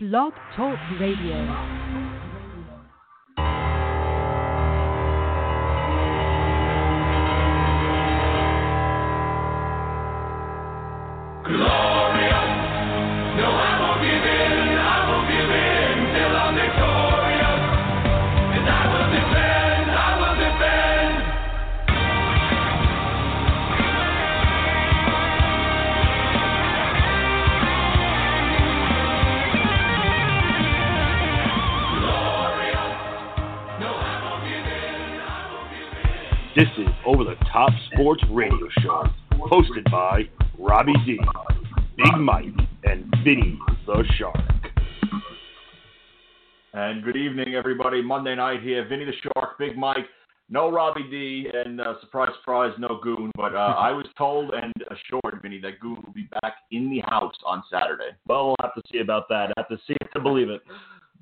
Blog Talk Radio. Sports Radio Show, hosted by Robby D, Big Mike, and Vinny the Shark. And good evening, everybody. Monday night here, Vinny the Shark, Big Mike, no Robby D, and uh, surprise, surprise, no Goon. But uh, I was told and assured, Vinny, that Goon will be back in the house on Saturday. Well, we'll have to see about that. I have to see it to believe it.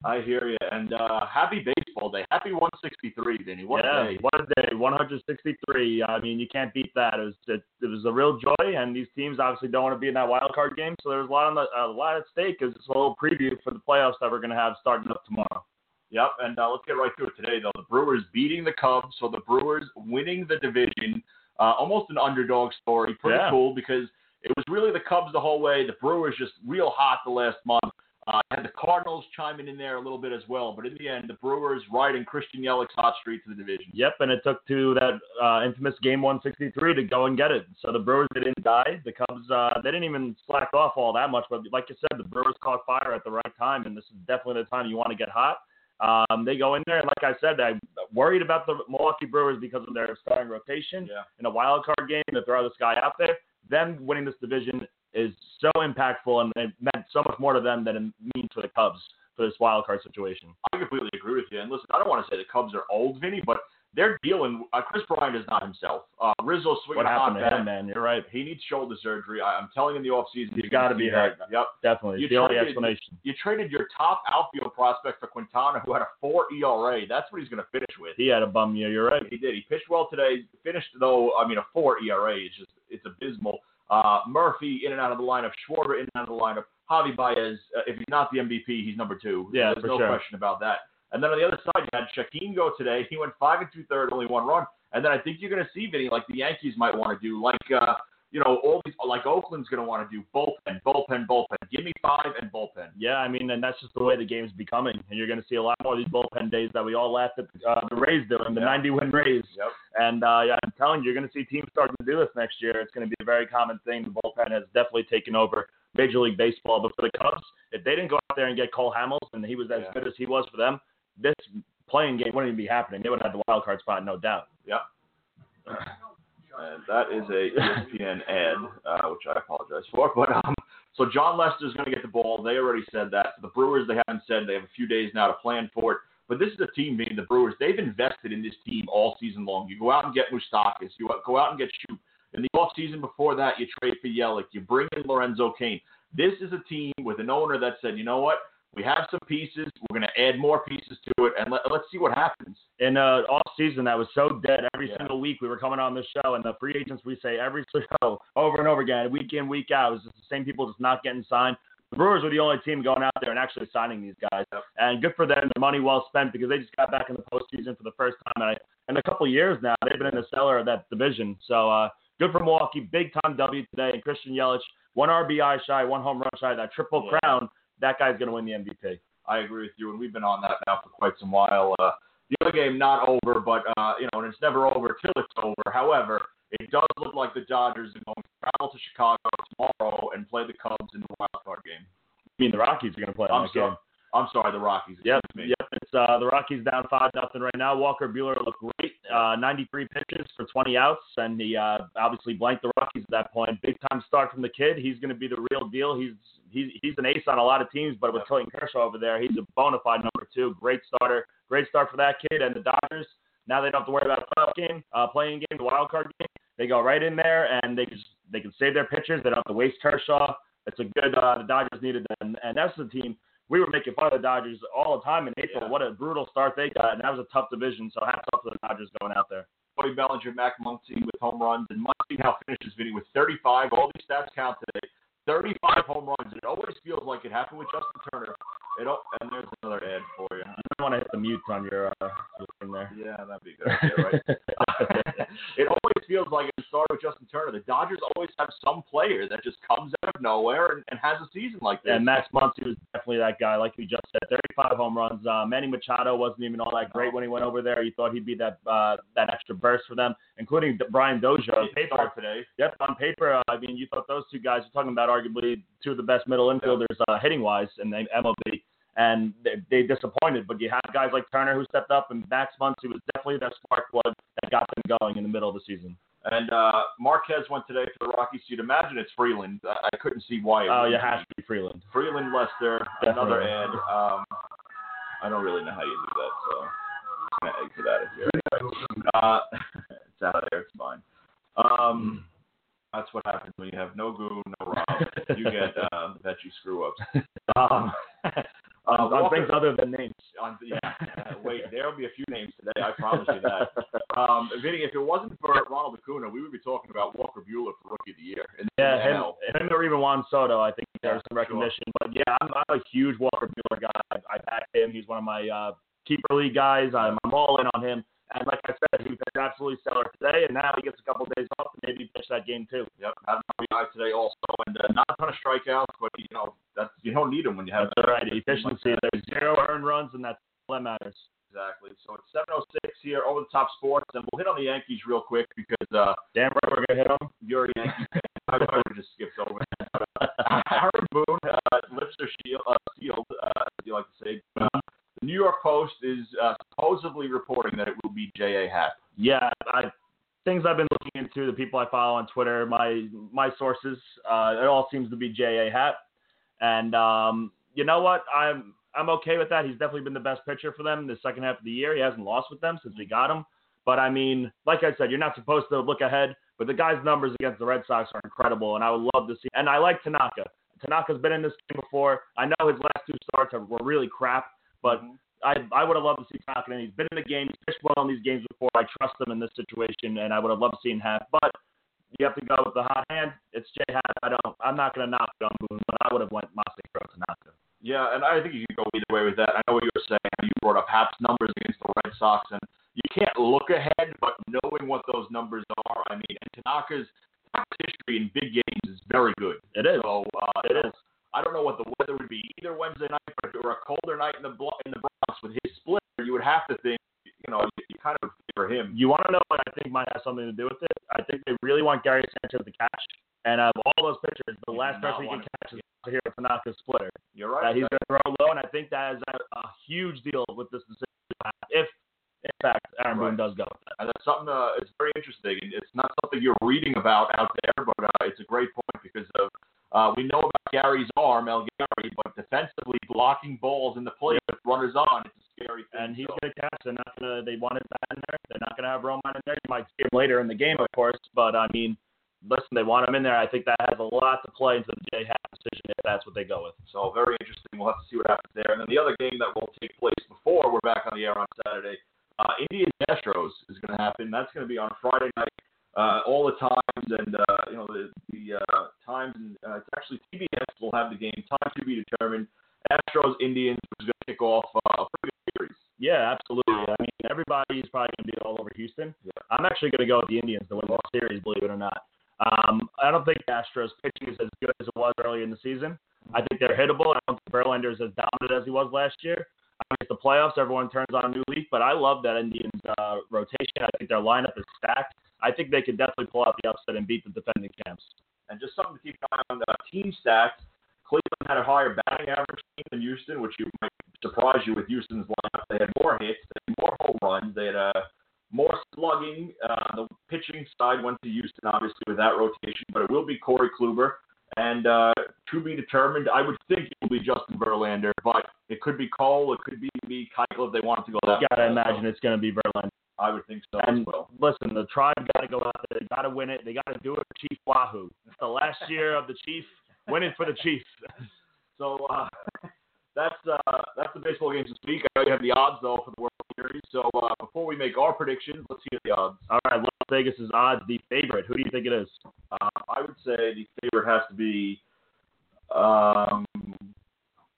I hear you. And uh, happy baseball day. Happy 163, Vinny. What yeah, a day. what a day. 163. I mean, you can't beat that. It was it, it was a real joy, and these teams obviously don't want to be in that wild card game, so there's a lot on the, a lot at stake. It's a little preview for the playoffs that we're going to have starting up tomorrow. Yep, and uh, let's get right to it today, though. The Brewers beating the Cubs, so the Brewers winning the division. Uh, almost an underdog story. Pretty Yeah. cool because it was really the Cubs the whole way. The Brewers just real hot the last month. Uh, had the Cardinals chiming in there a little bit as well, but in the end, the Brewers riding Christian Yelich's hot streak to the division. Yep, and it took to that uh, infamous game 163 to go and get it. So the Brewers they didn't die. The Cubs uh, they didn't even slack off all that much. But like you said, the Brewers caught fire at the right time, and this is definitely the time you want to get hot. Um, they go in there, and like I said, I'm worried about the Milwaukee Brewers because of their starting rotation Yeah. in a wild card game to throw this guy out there. Them winning this division is so impactful, and it meant so much more to them than it means for the Cubs for this wild card situation. I completely agree with you. And listen, I don't want to say the Cubs are old, Vinny, but they're dealing. Uh, Kris Bryant is not himself. Uh, Rizzo swinging What happened to him, man? You're right. He needs shoulder surgery. I, I'm telling you in the offseason. He's gotta be hurt. Yep. Definitely, You the only traded- explanation. You traded your top outfield prospect for Quintana, who had a four ERA. That's what he's going to finish with. He had a bum year. You're right. He did. He pitched well today. Finished though. I mean, a four ERA is just it's abysmal. Uh, Murphy in and out of the lineup. Schwarber in and out of the lineup. Javi Baez, uh, if he's not the MVP, he's number two. Yeah, There's no sure. question about that. And then on the other side, you had Chacin go today. He went five and two thirds, only one run. And then I think you're going to see Vinny like the Yankees might want to do, like uh, you know, all these like Oakland's going to want to do bullpen, bullpen, bullpen. Give me five and bullpen. Yeah, I mean, and that's just the way the game's becoming. And you're going to see a lot more of these bullpen days that we all laughed at uh, the Rays doing, the Yeah. 90 win Rays. Yep. And uh, yeah, I'm telling you, you're going to see teams starting to do this next year. It's going to be a very common thing. The bullpen has definitely taken over Major League Baseball. But for the Cubs, if they didn't go out there and get Cole Hamels and he was as Yeah. good as he was for them, this playing game wouldn't even be happening. They would have the wild card spot, no doubt. Yep. And that is a ESPN ad, uh, which I apologize for. But um, so Jon Lester's going to get the ball. They already said that. So the Brewers, they haven't said. They have a few days now to plan for it. But this is a team being the Brewers. They've invested in this team all season long. You go out and get Moustakas. You go out and get Schoop. In the offseason before that, you trade for Yelich. You bring in Lorenzo Cain. This is a team with an owner that said, you know what? We have some pieces. We're going to add more pieces to it, and let, let's see what happens. in uh, off season that was so dead every Yeah. single week we were coming on this show and the free agents we say every show over and over again week in week out it was just the same people just not getting signed the Brewers were the only team going out there and actually signing these guys Yep. and good for them the money well spent because they just got back in the postseason for the first time in a, in a couple of years now they've been in the cellar of that division so uh, good for Milwaukee big time W today and Christian Yelich one RBI shy one home run shy that triple Yeah. crown that guy's going to win the MVP I agree with you, and we've been on that now for quite some while. Uh, the other game not over, but uh, you know, and it's never over till it's over. However, it does look like the Dodgers are going to travel to Chicago tomorrow and play the Cubs in the wild card game. I mean the Rockies are going to play I'm that game. I'm sorry, the Rockies. Yep, yep. It's uh, the Rockies down five nothing right now. Walker Buehler looked great. Uh, 93 pitches for 20 outs, and he uh, obviously blanked the Rockies at that point. Big time start from the kid. He's going to be the real deal. He's he's he's an ace on a lot of teams, but with Clayton Kershaw over there, he's a bona fide number two. Great starter. Great start for that kid and the Dodgers. Now they don't have to worry about a playoff game, uh, playing game, the wild card game. They go right in there and they just they can save their pitchers. They don't have to waste Kershaw. It's a good. Uh, the Dodgers needed them, and that's the team we were making fun of the Dodgers all the time in April. Yeah. What a brutal start they got, and that was a tough division. So hats off to the Dodgers going out there. Cody Bellinger, Max Muncy with home runs, and Muncy now finishes Vinny with 35. All these stats count today. 35 home runs. It always feels like it happened with Justin Turner. It and there's another ad for you. You might want to hit the mute on your, uh, thing there. Yeah, that'd be good. idea, right? it always feels like it started with Justin Turner. The Dodgers always have some player that just comes out of nowhere and, and has a season like this. And Max Muncy was definitely that guy, like you just said. 35 home runs. Uh, Manny Machado wasn't even all that great when he went over there. You thought he'd be that uh, that extra burst for them, including Brian Dozier on paper. today. Yep, on paper. Uh, I mean, you thought those two guys. You're talking about arguably two of the best middle infielders uh, hitting wise in the MLB, and they, they disappointed. But you have guys like Turner who stepped up, and Max Muncy was definitely that spark plug that got them going in the middle of the season. And uh, Marquez went today for the Rockies. You'd imagine it's Freeland. I, I couldn't see why. Oh, you have to be Freeland. Freeland Lester, another Definitely. ad. Um, I don't really know how you do that, so I'm gonna exit out of here. Uh, it's out of there. It's fine. Um, that's what happens when you have no goo, no Rob. You get uh, that you screw ups. Um, on, on Walker- things other than names. on, yeah, wait, there'll be a few names today. I promise you that. Um, Vinny, if it wasn't for Ronald Acuna, we would be talking about Walker Buehler for Rookie of the Year. And Yeah, him, him or even Juan Soto, I think there's some sure. recognition. But yeah, I'm, I'm a huge Walker Buehler guy. I, I back him. He's one of my uh, keeper league guys. I'm, I'm all in on him. And like I said, he was absolutely stellar today, and now he gets a couple days off and maybe pitch that game too. Yep, had an RBI today also, and uh, not a ton of strikeouts, but you know that's you don't need them when you have That's right. like Efficiency. that. There's zero earned runs, and that's all that matters. Exactly. So it's 7:06 here over the top sports, and we'll hit on the Yankees real quick because uh, Damn right, we're gonna hit him. you're a Yankee fan. I would have just skipped over that. Aaron Boone, uh, lips are shield, uh, sealed, uh, as you like to say. Uh, the New York Post is uh, supposedly reporting that it will be J.A. Happ. Yeah, I things I've been looking into, the people I follow on Twitter, my my sources, uh, it all seems to be J.A. Happ. And um, you know what? I'm I'm okay with that. He's definitely been the best pitcher for them the second half of the year. He hasn't lost with them since we got him. But I mean, like I said, you're not supposed to look ahead, but the guy's numbers against the Red Sox are incredible, and I would love to see. And I like Tanaka. Tanaka's been in this game before. I know his last two starts were really crap, but I I would have loved to see Tanaka. He's been in the game. He's pitched well in these games before. I trust him in this situation, and I would have loved to see him have. But you have to go with the hot hand. It's Jay Happ. I don't. I'm not going to knock on Boone, but I would have went Masahiro Tanaka. Yeah, and I think you can go either way with that. I know what you were saying. You brought up Happ's numbers against the Red Sox, and you can't look ahead, but knowing what those numbers are, I mean, and Tanaka's, Tanaka's history in big games is very good. It is. So uh, It you know, is. I don't know what the weather would be either Wednesday night, but if it were a colder night in the Blo- in the Bronx with his split, you would have to think, you know, you, you kind of favor him. You want to know what I think might have something to do with it? I think they really want Gary Sanchez to catch. And of all those pitchers, the He last person he can catch is Masahiro Tanaka's splitter. You're right. he's going to throw low, and I think that is a, a huge deal with this decision. If, in fact, Aaron Boone does go with that. And that's something uh, it's very interesting. It's not something you're reading about out there, but uh, it's a great point because of uh, we know about Gary's arm, El Gary, but defensively blocking balls in the plate with runners on, it's a scary thing. And he's so. going to catch. They're not going to. They want his bat in there. They're not going to have Romine in there. You might see him later in the game, of course. But I mean, listen, they want him in there. I think that has a lot to play into the J Happ decision if that's what they go with. So very interesting. We'll have to see what happens there. And then the other game that will take place before we're back on the air on Saturday, uh, Indians Astros is going to happen. That's going to be on Friday night. Uh, all the times and uh, you know the the uh, times and uh, it's actually TBS will have the game. Time to be determined. Astros Indians is going to kick off uh, a pretty. Yeah, absolutely. I mean, everybody's probably going to be all over Houston. Yeah. I'm actually going to go with the Indians to win the series, believe it or not. Um, I don't think Astros pitching is as good as it was early in the season. I think they're hittable. I don't think Verlander is as dominant as he was last year. I mean, it's the playoffs. Everyone turns on a new leaf, but I love that Indians uh, rotation. I think their lineup is stacked. I think they could definitely pull out the upset and beat the defending champs. And just something to keep an eye on uh, team stats. Cleveland had a higher batting average team than Houston, which you might surprise you with Houston's lineup. They had more hits, they had more home runs, they had uh, more slugging. Uh, the pitching side went to Houston, obviously, with that rotation, but it will be Corey Kluber. And uh, to be determined, I would think it will be Justin Verlander, but it could be Cole, it could be, be Keuchel if they wanted to go that You got to way. imagine So it's going to be Verlander. I would think so And as well. listen, the tribe got to go out there. They got to win it. They got to do it for Chief Wahoo. It's the last year of the Chief. Win it for the Chief. So uh, that's uh, that's the baseball games this week. I already have the odds though for the World Series. So uh, before we make our predictions, let's hear the odds. All right, Las Vegas is odds the favorite. Who do you think it is? Uh, I would say the favorite has to be Um,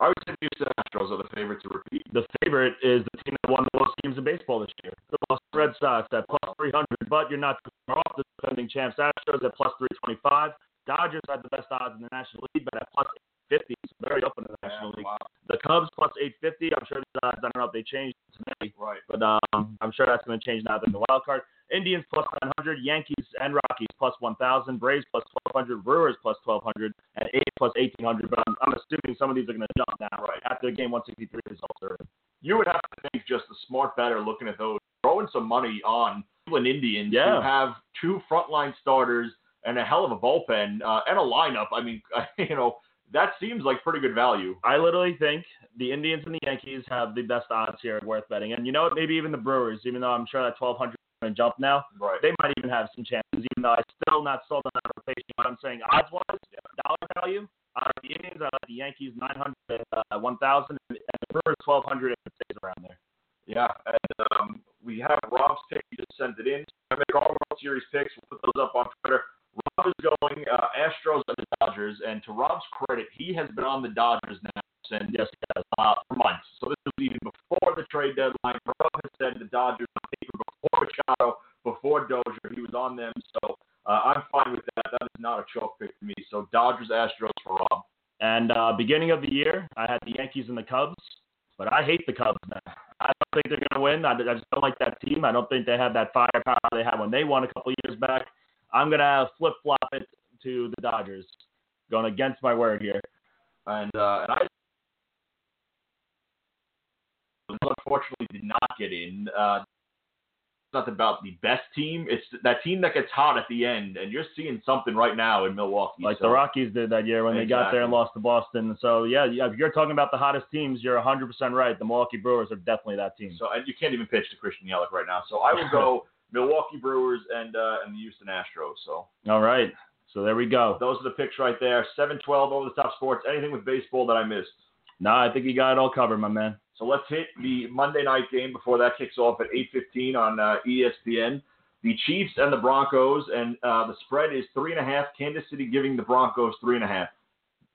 I would say the Houston Astros are the favorite to repeat. The favorite is the team that won the most games in baseball this year. The Boston Red Sox at plus 300, but you're not too far off the defending champs Astros at plus 325. Dodgers had the best odds in the National League, but at plus 850, so very open in the National Yeah, League. wow. The Cubs plus 850. I'm sure the odds. I don't know if they changed today, Right. but um, I'm sure that's going to change now that the wild card. Indians plus 900, Yankees and Rockies plus 1,000, Braves plus 1,200, Brewers plus 1,200, and A's plus 1,800. But I'm, I'm assuming some of these are going to jump now, Right. After the game 163 results are You would have to think just a smart better looking at those, throwing some money on Cleveland Indians Yeah. who have two frontline starters and a hell of a bullpen uh, and a lineup. I mean, you know, that seems like pretty good value. I literally think the Indians and the Yankees have the best odds here worth betting. And you know what? Maybe even the Brewers, even though I'm sure that 1,200 is going to jump now, Right. they might even have some chances, even though I'm still not sold on that rotation. But I'm saying odds wise, dollar value, I like the Indians, I like the Yankees 900 and uh, 1,000, and the Brewers 1,200 if it stays around there. Yeah, and um, we have Rob's pick. He just sent it in. I make all World Series picks. We'll put those up on Twitter. Rob is going uh, Astros and the Dodgers, and to Rob's credit, he has been on the Dodgers now since Yes, yes. uh, for months. So this was even before the trade deadline. Rob has said the Dodgers before Machado, before Dozier. He was on them, so uh, I'm fine with that. That is not a chalk pick for me. So Dodgers, Astros for Rob. And uh, beginning of the year, I had the Yankees and the Cubs, but I hate the Cubs now. I don't think they're going to win. I, I just don't like that team. I don't think they have that firepower they had when they won a couple years back. I'm going to flip flop it to the Dodgers, going against my word here. And uh, and I unfortunately did not get in. Uh, it's not about the best team. It's that team that gets hot at the end, and you're seeing something right now in Milwaukee. Like so, the Rockies did that year when they got there and lost to Boston. So, yeah, yeah, if you're talking about the hottest teams, you're 100% right. The Milwaukee Brewers are definitely that team. So and you can't even pitch to Christian Yelich right now. So I will go Milwaukee Brewers and uh, and the Houston Astros. So All right. So there we go. those are the picks right there. Seven twelve over the top sports. Anything with baseball that I missed. No, I think you got it all covered, my man. So let's hit the Monday night game before that kicks off at 8:15 on uh, ESPN. The Chiefs and the Broncos, and uh, the spread is three and a half. Kansas City giving the Broncos three and a half.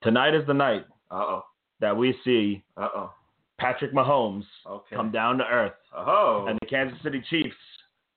Tonight is the night Uh oh. that we see Uh oh. Patrick Mahomes Okay. come down to earth. Oh. and the Kansas City Chiefs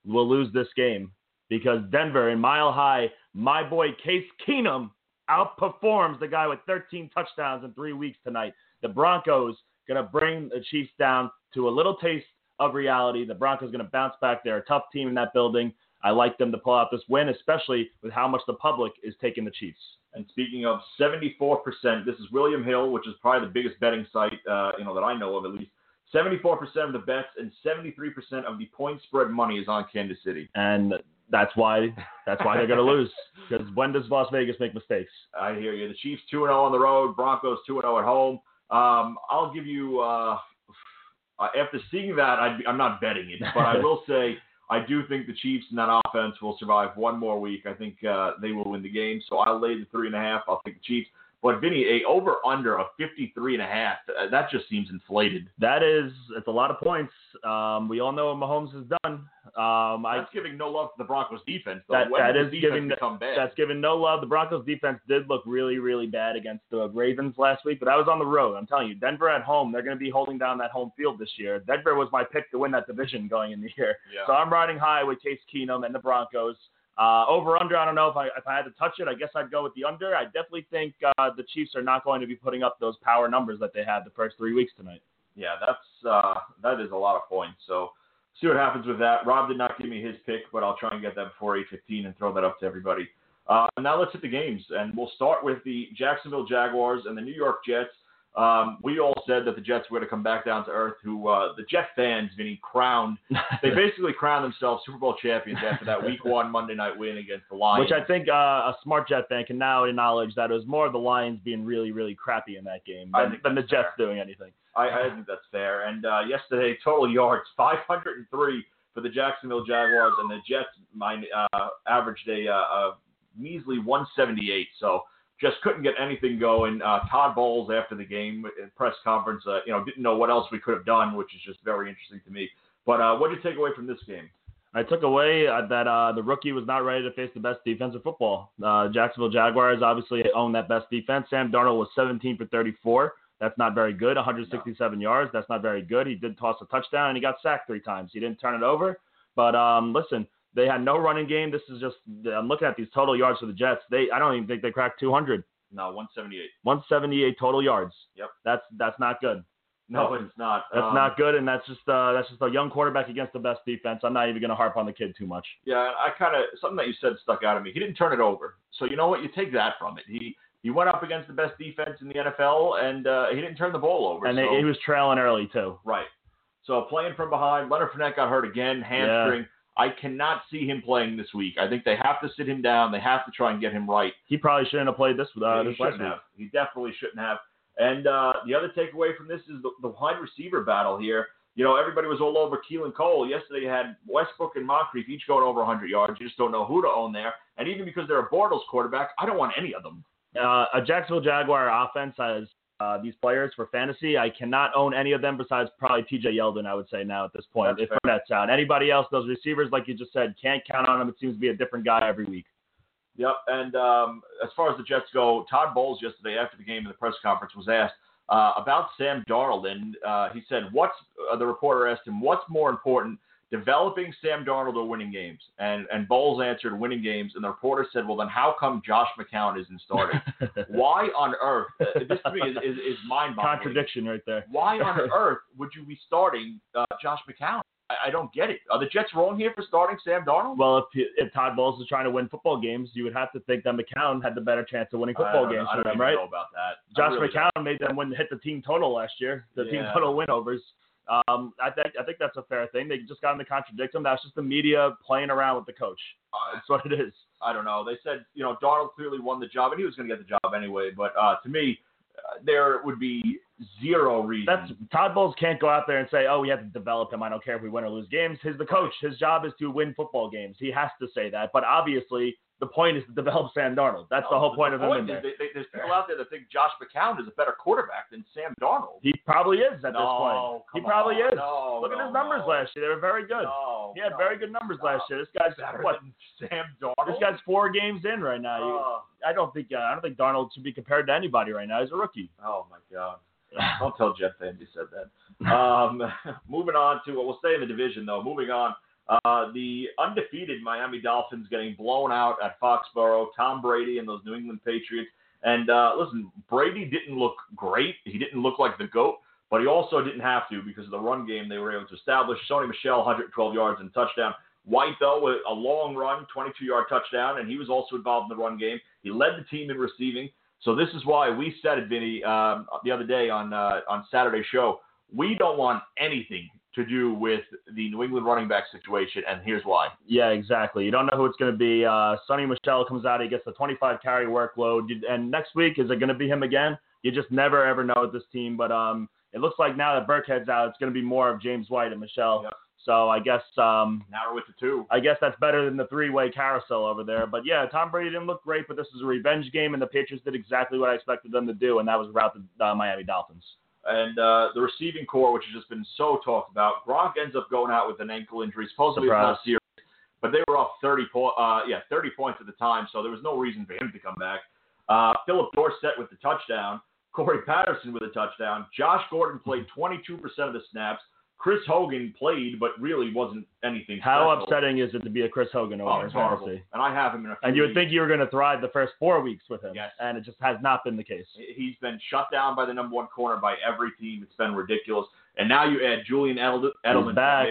will lose this game because Denver in Mile High, my boy Case Keenum outperforms the guy with 13 touchdowns in three weeks tonight. The Broncos gonna bring the Chiefs down to a little taste of reality. The Broncos gonna bounce back. They're a tough team in that building. I like them to pull out this win, especially with how much the public is taking the Chiefs. And speaking of 74%, this is William Hill, which is probably the biggest betting site, uh, you know, that I know of at least. 74% of the bets and 73% of the point spread money is on Kansas City. And that's why that's why they're gonna lose. Because when does Las Vegas make mistakes? I hear you. The Chiefs 2 0 on the road, Broncos 2 0 at home. Um, I'll give you, uh, uh, after seeing that, I'd be, I'm not betting it, but I will say I do think the Chiefs and that offense will survive one more week. I think uh, they will win the game. So I'll lay the three and a half. I'll take the Chiefs. But Vinny, a over under of 53 and a half, uh, that just seems inflated. That is, it's a lot of points. Um, we all know what Mahomes has done. Um, I, That's giving no love to the Broncos defense. Though. That- that is giving- that's given no love. The Broncos defense did look really, really bad against the Ravens last week, but that was on the road. I'm telling you, Denver at home, they're going to be holding down that home field this year. Denver was my pick to win that division going in the year. yeah. So I'm riding high with Case Keenum and the Broncos. Uh, over under, I don't know if I if I had to touch it. I guess I'd go with the under. I definitely think uh, the Chiefs are not going to be putting up those power numbers that they had the first three weeks tonight. Yeah, that's uh, that is a lot of points. So see what happens with that. Rob did not give me his pick, but I'll try and get that before 8:15 and throw that up to everybody. Uh, now let's hit the games, and we'll start with the Jacksonville Jaguars and the New York Jets. Um, we all said that the Jets were going to come back down to earth. Who uh, the Jet fans, Vinny, crowned. They basically crowned themselves Super Bowl champions after that Week One Monday night win against the Lions. Which I think uh, a smart Jet fan can now acknowledge that it was more of the Lions being really, really crappy in that game than, than the Jets fair. doing anything. I, I think that's fair. And uh, yesterday, total yards 503 for the Jacksonville Jaguars, and the Jets mine, uh, averaged a, uh, a measly 178. So just couldn't get anything going. Uh, Todd Bowles after the game press conference, uh, you know, didn't know what else we could have done, which is just very interesting to me. But uh, what did you take away from this game? I took away uh, that uh, the rookie was not ready to face the best defense in football. Uh, Jacksonville Jaguars obviously own that best defense. Sam Darnold was 17 for 34. That's not very good. 167 no. yards. That's not very good. He did toss a touchdown and he got sacked three times. He didn't turn it over. But um, listen, they had no running game. This is just I'm looking at these total yards for the Jets. They I don't even think they cracked 200. No, 178. 178 total yards. Yep. That's that's not good. No, it's not. That's um, not good, and that's just uh, that's just a young quarterback against the best defense. I'm not even going to harp on the kid too much. Yeah, I kind of something that you said stuck out of me. He didn't turn it over, so you know what? You take that from it. He he went up against the best defense in the NFL, and uh, he didn't turn the ball over. And so. they, he was trailing early too. Right. So playing from behind, Leonard Fournette got hurt again, hamstring. Yeah. I cannot see him playing this week. I think they have to sit him down. They have to try and get him right. He probably shouldn't have played this. Uh, he this shouldn't have. He definitely shouldn't have. And uh, the other takeaway from this is the, the wide receiver battle here. You know, everybody was all over Keelan Cole. Yesterday you had Westbrook and Moncrief each going over 100 yards. You just don't know who to own there. And even because they're a Bortles quarterback, I don't want any of them. Uh, a Jacksonville Jaguar offense has uh, these players for fantasy. I cannot own any of them besides probably TJ Yeldon, I would say now at this point. That's if that's out. Anybody else, those receivers, like you just said, can't count on them. It seems to be a different guy every week. Yep. And um, as far as the Jets go, Todd Bowles yesterday after the game in the press conference was asked uh, about Sam Darnold, and uh, he said, "What's?" Uh, the reporter asked him, "What's more important, developing Sam Darnold or winning games?" And and Bowles answered, "Winning games." And the reporter said, "Well, then how come Josh McCown isn't starting? Why on earth? Uh, this to me is, is, is mind-boggling. Contradiction right there. Why on earth would you be starting uh, Josh McCown? I, I don't get it. Are the Jets wrong here for starting Sam Darnold? Well, if if Todd Bowles is trying to win football games, you would have to think that McCown had the better chance of winning football games I for don't them, right? know about that. Josh really McCown made them win, hit the team total last year, the team total win overs. Um, I think I think that's a fair thing. They just got him to contradict him. That's just the media playing around with the coach. Uh, That's what it is. I don't know. They said, you know, Darnold clearly won the job, and he was going to get the job anyway. But uh, to me, uh, there would be zero reason. That's Todd Bowles can't go out there and say, "Oh, we have to develop him. I don't care if we win or lose games." He's the coach. His job is to win football games. He has to say that. But obviously, the point is to develop Sam Darnold. That's the No, whole point of him point in there. is they- they- there's people out there that think Josh McCown is a better quarterback than Sam Darnold. He probably is at this No, point. He probably on. is. No, Look at his numbers last year. They were very good. He had very good numbers last year. This guy's better what? Sam Darnold. This guy's four games in right now. You- Oh, I don't think uh, I don't think Darnold should be compared to anybody right now. He's a rookie. oh my God. Don't tell Jeff fans you said that. Um, moving on to, we'll stay in the division though. Moving on, uh, the undefeated Miami Dolphins getting blown out at Foxborough. Tom Brady and those New England Patriots. And uh, listen, Brady didn't look great. He didn't look like the goat, but he also didn't have to because of the run game they were able to establish. Sony Michel, 112 yards and touchdown. White though, with a long run, 22-yard touchdown, and he was also involved in the run game. He led the team in receiving. So this is why we said it, Vinny, um, the other day on uh, on Saturday show. We don't want anything to do with the New England running back situation, and here's why. Yeah, exactly. You don't know who it's going to be. Uh, Sony Michel comes out. He gets the 25 carry workload. And next week, is it going to be him again? You just never ever know with this team. But um, it looks like now that Burkhead's out, it's going to be more of James White and Michel. Yep. So I guess um, Narrow with the two. I guess that's better than the three-way carousel over there. But yeah, Tom Brady didn't look great, but this is a revenge game, and the Patriots did exactly what I expected them to do, and that was route the uh, Miami Dolphins. And uh, the receiving corps, which has just been so talked about, Gronk ends up going out with an ankle injury. Supposedly it's not serious, but they were up 30 po- uh, yeah 30 points at the time, so there was no reason for him to come back. Uh, Phillip Dorsett with the touchdown. Corey Patterson with a touchdown. Josh Gordon played 22% of the snaps. Chris Hogan played, but really wasn't anything. How special. upsetting is it to be a Chris Hogan Oh, owner in it's horrible. fantasy? And I have him in a And you would think you were going to thrive the first four weeks with him, Yes. and it just has not been the case. He's been shut down by the number one corner by every team. It's been ridiculous. And now you add Julian Edel- Edelman back.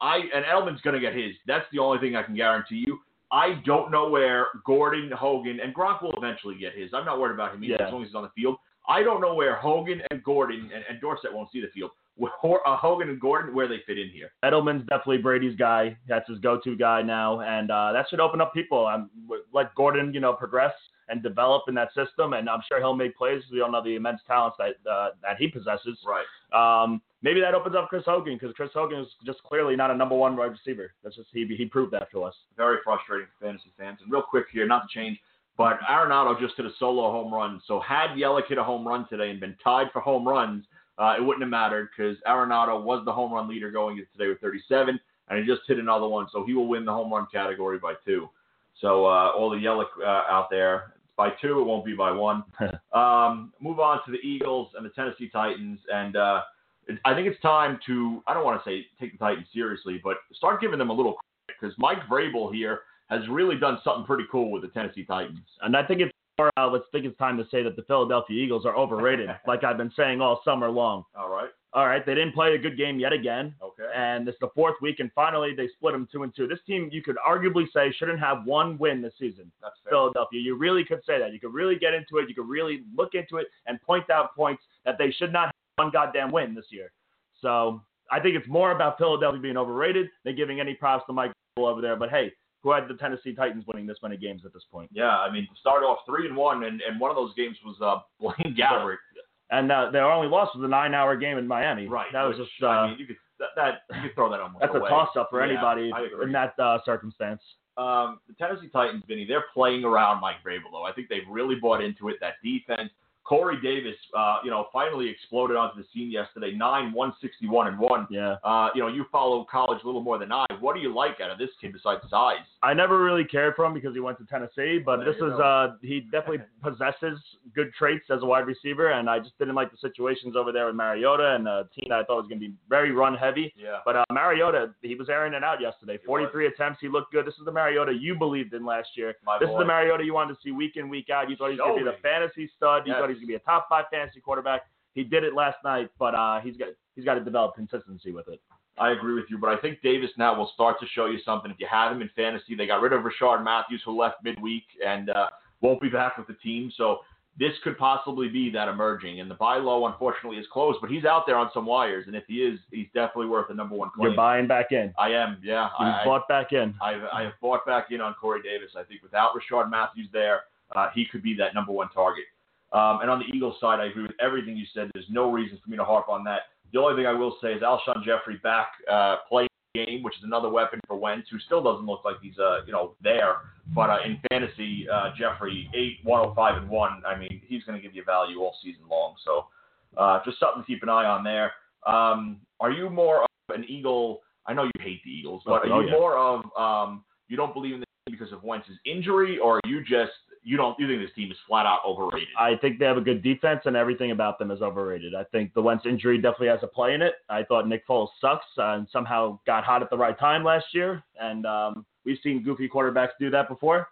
I and Edelman's going to get his. That's the only thing I can guarantee you. I don't know where Gordon, Hogan, and Gronk will eventually get his. I'm not worried about him either, Yeah. as long as he's on the field. I don't know where Hogan and Gordon and, and Dorsett won't see the field. Uh, Hogan and Gordon, where they fit in here. Edelman's definitely Brady's guy. That's his go-to guy now, and uh, that should open up people. Um, let Gordon, you know, progress and develop in that system, and I'm sure he'll make plays. We all know the immense talents that uh, that he possesses. Right. Um, maybe that opens up Chris Hogan because Chris Hogan is just clearly not a number one wide receiver. That's just he he proved that to us. very frustrating for fantasy fans. And real quick here, not to change, but Arenado just hit a solo home run. So had Yelich hit a home run today and been tied for home runs, uh, it wouldn't have mattered because Arenado was the home run leader going into today with 37. and he just hit another one, so he will win the home run category by two. So uh, all the yellow uh, out there, it's by two, it won't be by one. um, move on to the Eagles and the Tennessee Titans, and uh, it, I think it's time to I don't want to say take the Titans seriously, but start giving them a little credit because Mike Vrabel here has really done something pretty cool with the Tennessee Titans. And I think it's uh, let's think it's time to say that the Philadelphia Eagles are overrated, like I've been saying all summer long. All right. All right, they didn't play a good game yet again, Okay. and this is the fourth week, and finally they split them two and two. This team, you could arguably say, shouldn't have one win this season. That's fair. Philadelphia. You really could say that. You could really get into it. You could really look into it and point out points that they should not have one goddamn win this year. So I think it's more about Philadelphia being overrated than giving any props to Mike over there. But hey, who had the Tennessee Titans winning this many games at this point? Yeah, I mean, start off three and one, and, and one of those games was uh, Blaine Gabbert. And uh, their only loss was a nine-hour game in Miami. Right. That was which, just uh, I mean, you could that, that you could throw that almost that's a toss-up for Yeah, anybody in that uh, circumstance. Um, the Tennessee Titans, Vinny, they're playing around Mike Vrabel, though. I think they've really bought into it. That defense. Corey Davis, uh, you know, finally exploded onto the scene yesterday. Nine, one sixty-one, and one. Yeah. Uh, you know, you follow college a little more than I. What do you like out of this kid besides size? I never really cared for him because he went to Tennessee, but There this is uh he definitely possesses good traits as a wide receiver, and I just didn't like the situations over there with Mariota and a team that I thought was going to be very run heavy. Yeah. But uh, Mariota, he was airing it out yesterday. 43 attempts, he looked good. This is the Mariota you believed in last year. My this boy. is the Mariota you wanted to see week in, week out. You thought he was going to be the fantasy stud. You Yes. thought he to be a top five fantasy quarterback. He did it last night, but uh, he's got he's got to develop consistency with it. I agree with you, but I think Davis now will start to show you something. If you have him in fantasy, they got rid of Rishard Matthews, who left midweek and uh, won't be back with the team. So this could possibly be that emerging. And the buy low, unfortunately, is closed, but he's out there on some wires. And if he is, he's definitely worth the number one claim. You're buying back in. I am, yeah. You I, bought back in. I've, I have bought back in on Corey Davis. I think without Rishard Matthews there, uh, he could be that number one target. Um, and on the Eagles side, I agree with everything you said. There's no reason for me to harp on that. The only thing I will say is Alshon Jeffery back uh, playing the game, which is another weapon for Wentz, who still doesn't look like he's uh, you know there. But uh, in fantasy, uh, Jeffery eight, 105 and one. I mean, he's going to give you value all season long. So uh, just something to keep an eye on there. Um, are you more of an Eagle? I know you hate the Eagles, but Oh, are you yeah. more of um, you don't believe in the team because of Wentz's injury, or are you just you don't you think this team is flat out overrated? I think they have a good defense, and everything about them is overrated. I think the Wentz injury definitely has a play in it. I thought Nick Foles sucks and somehow got hot at the right time last year, and um, we've seen goofy quarterbacks do that before.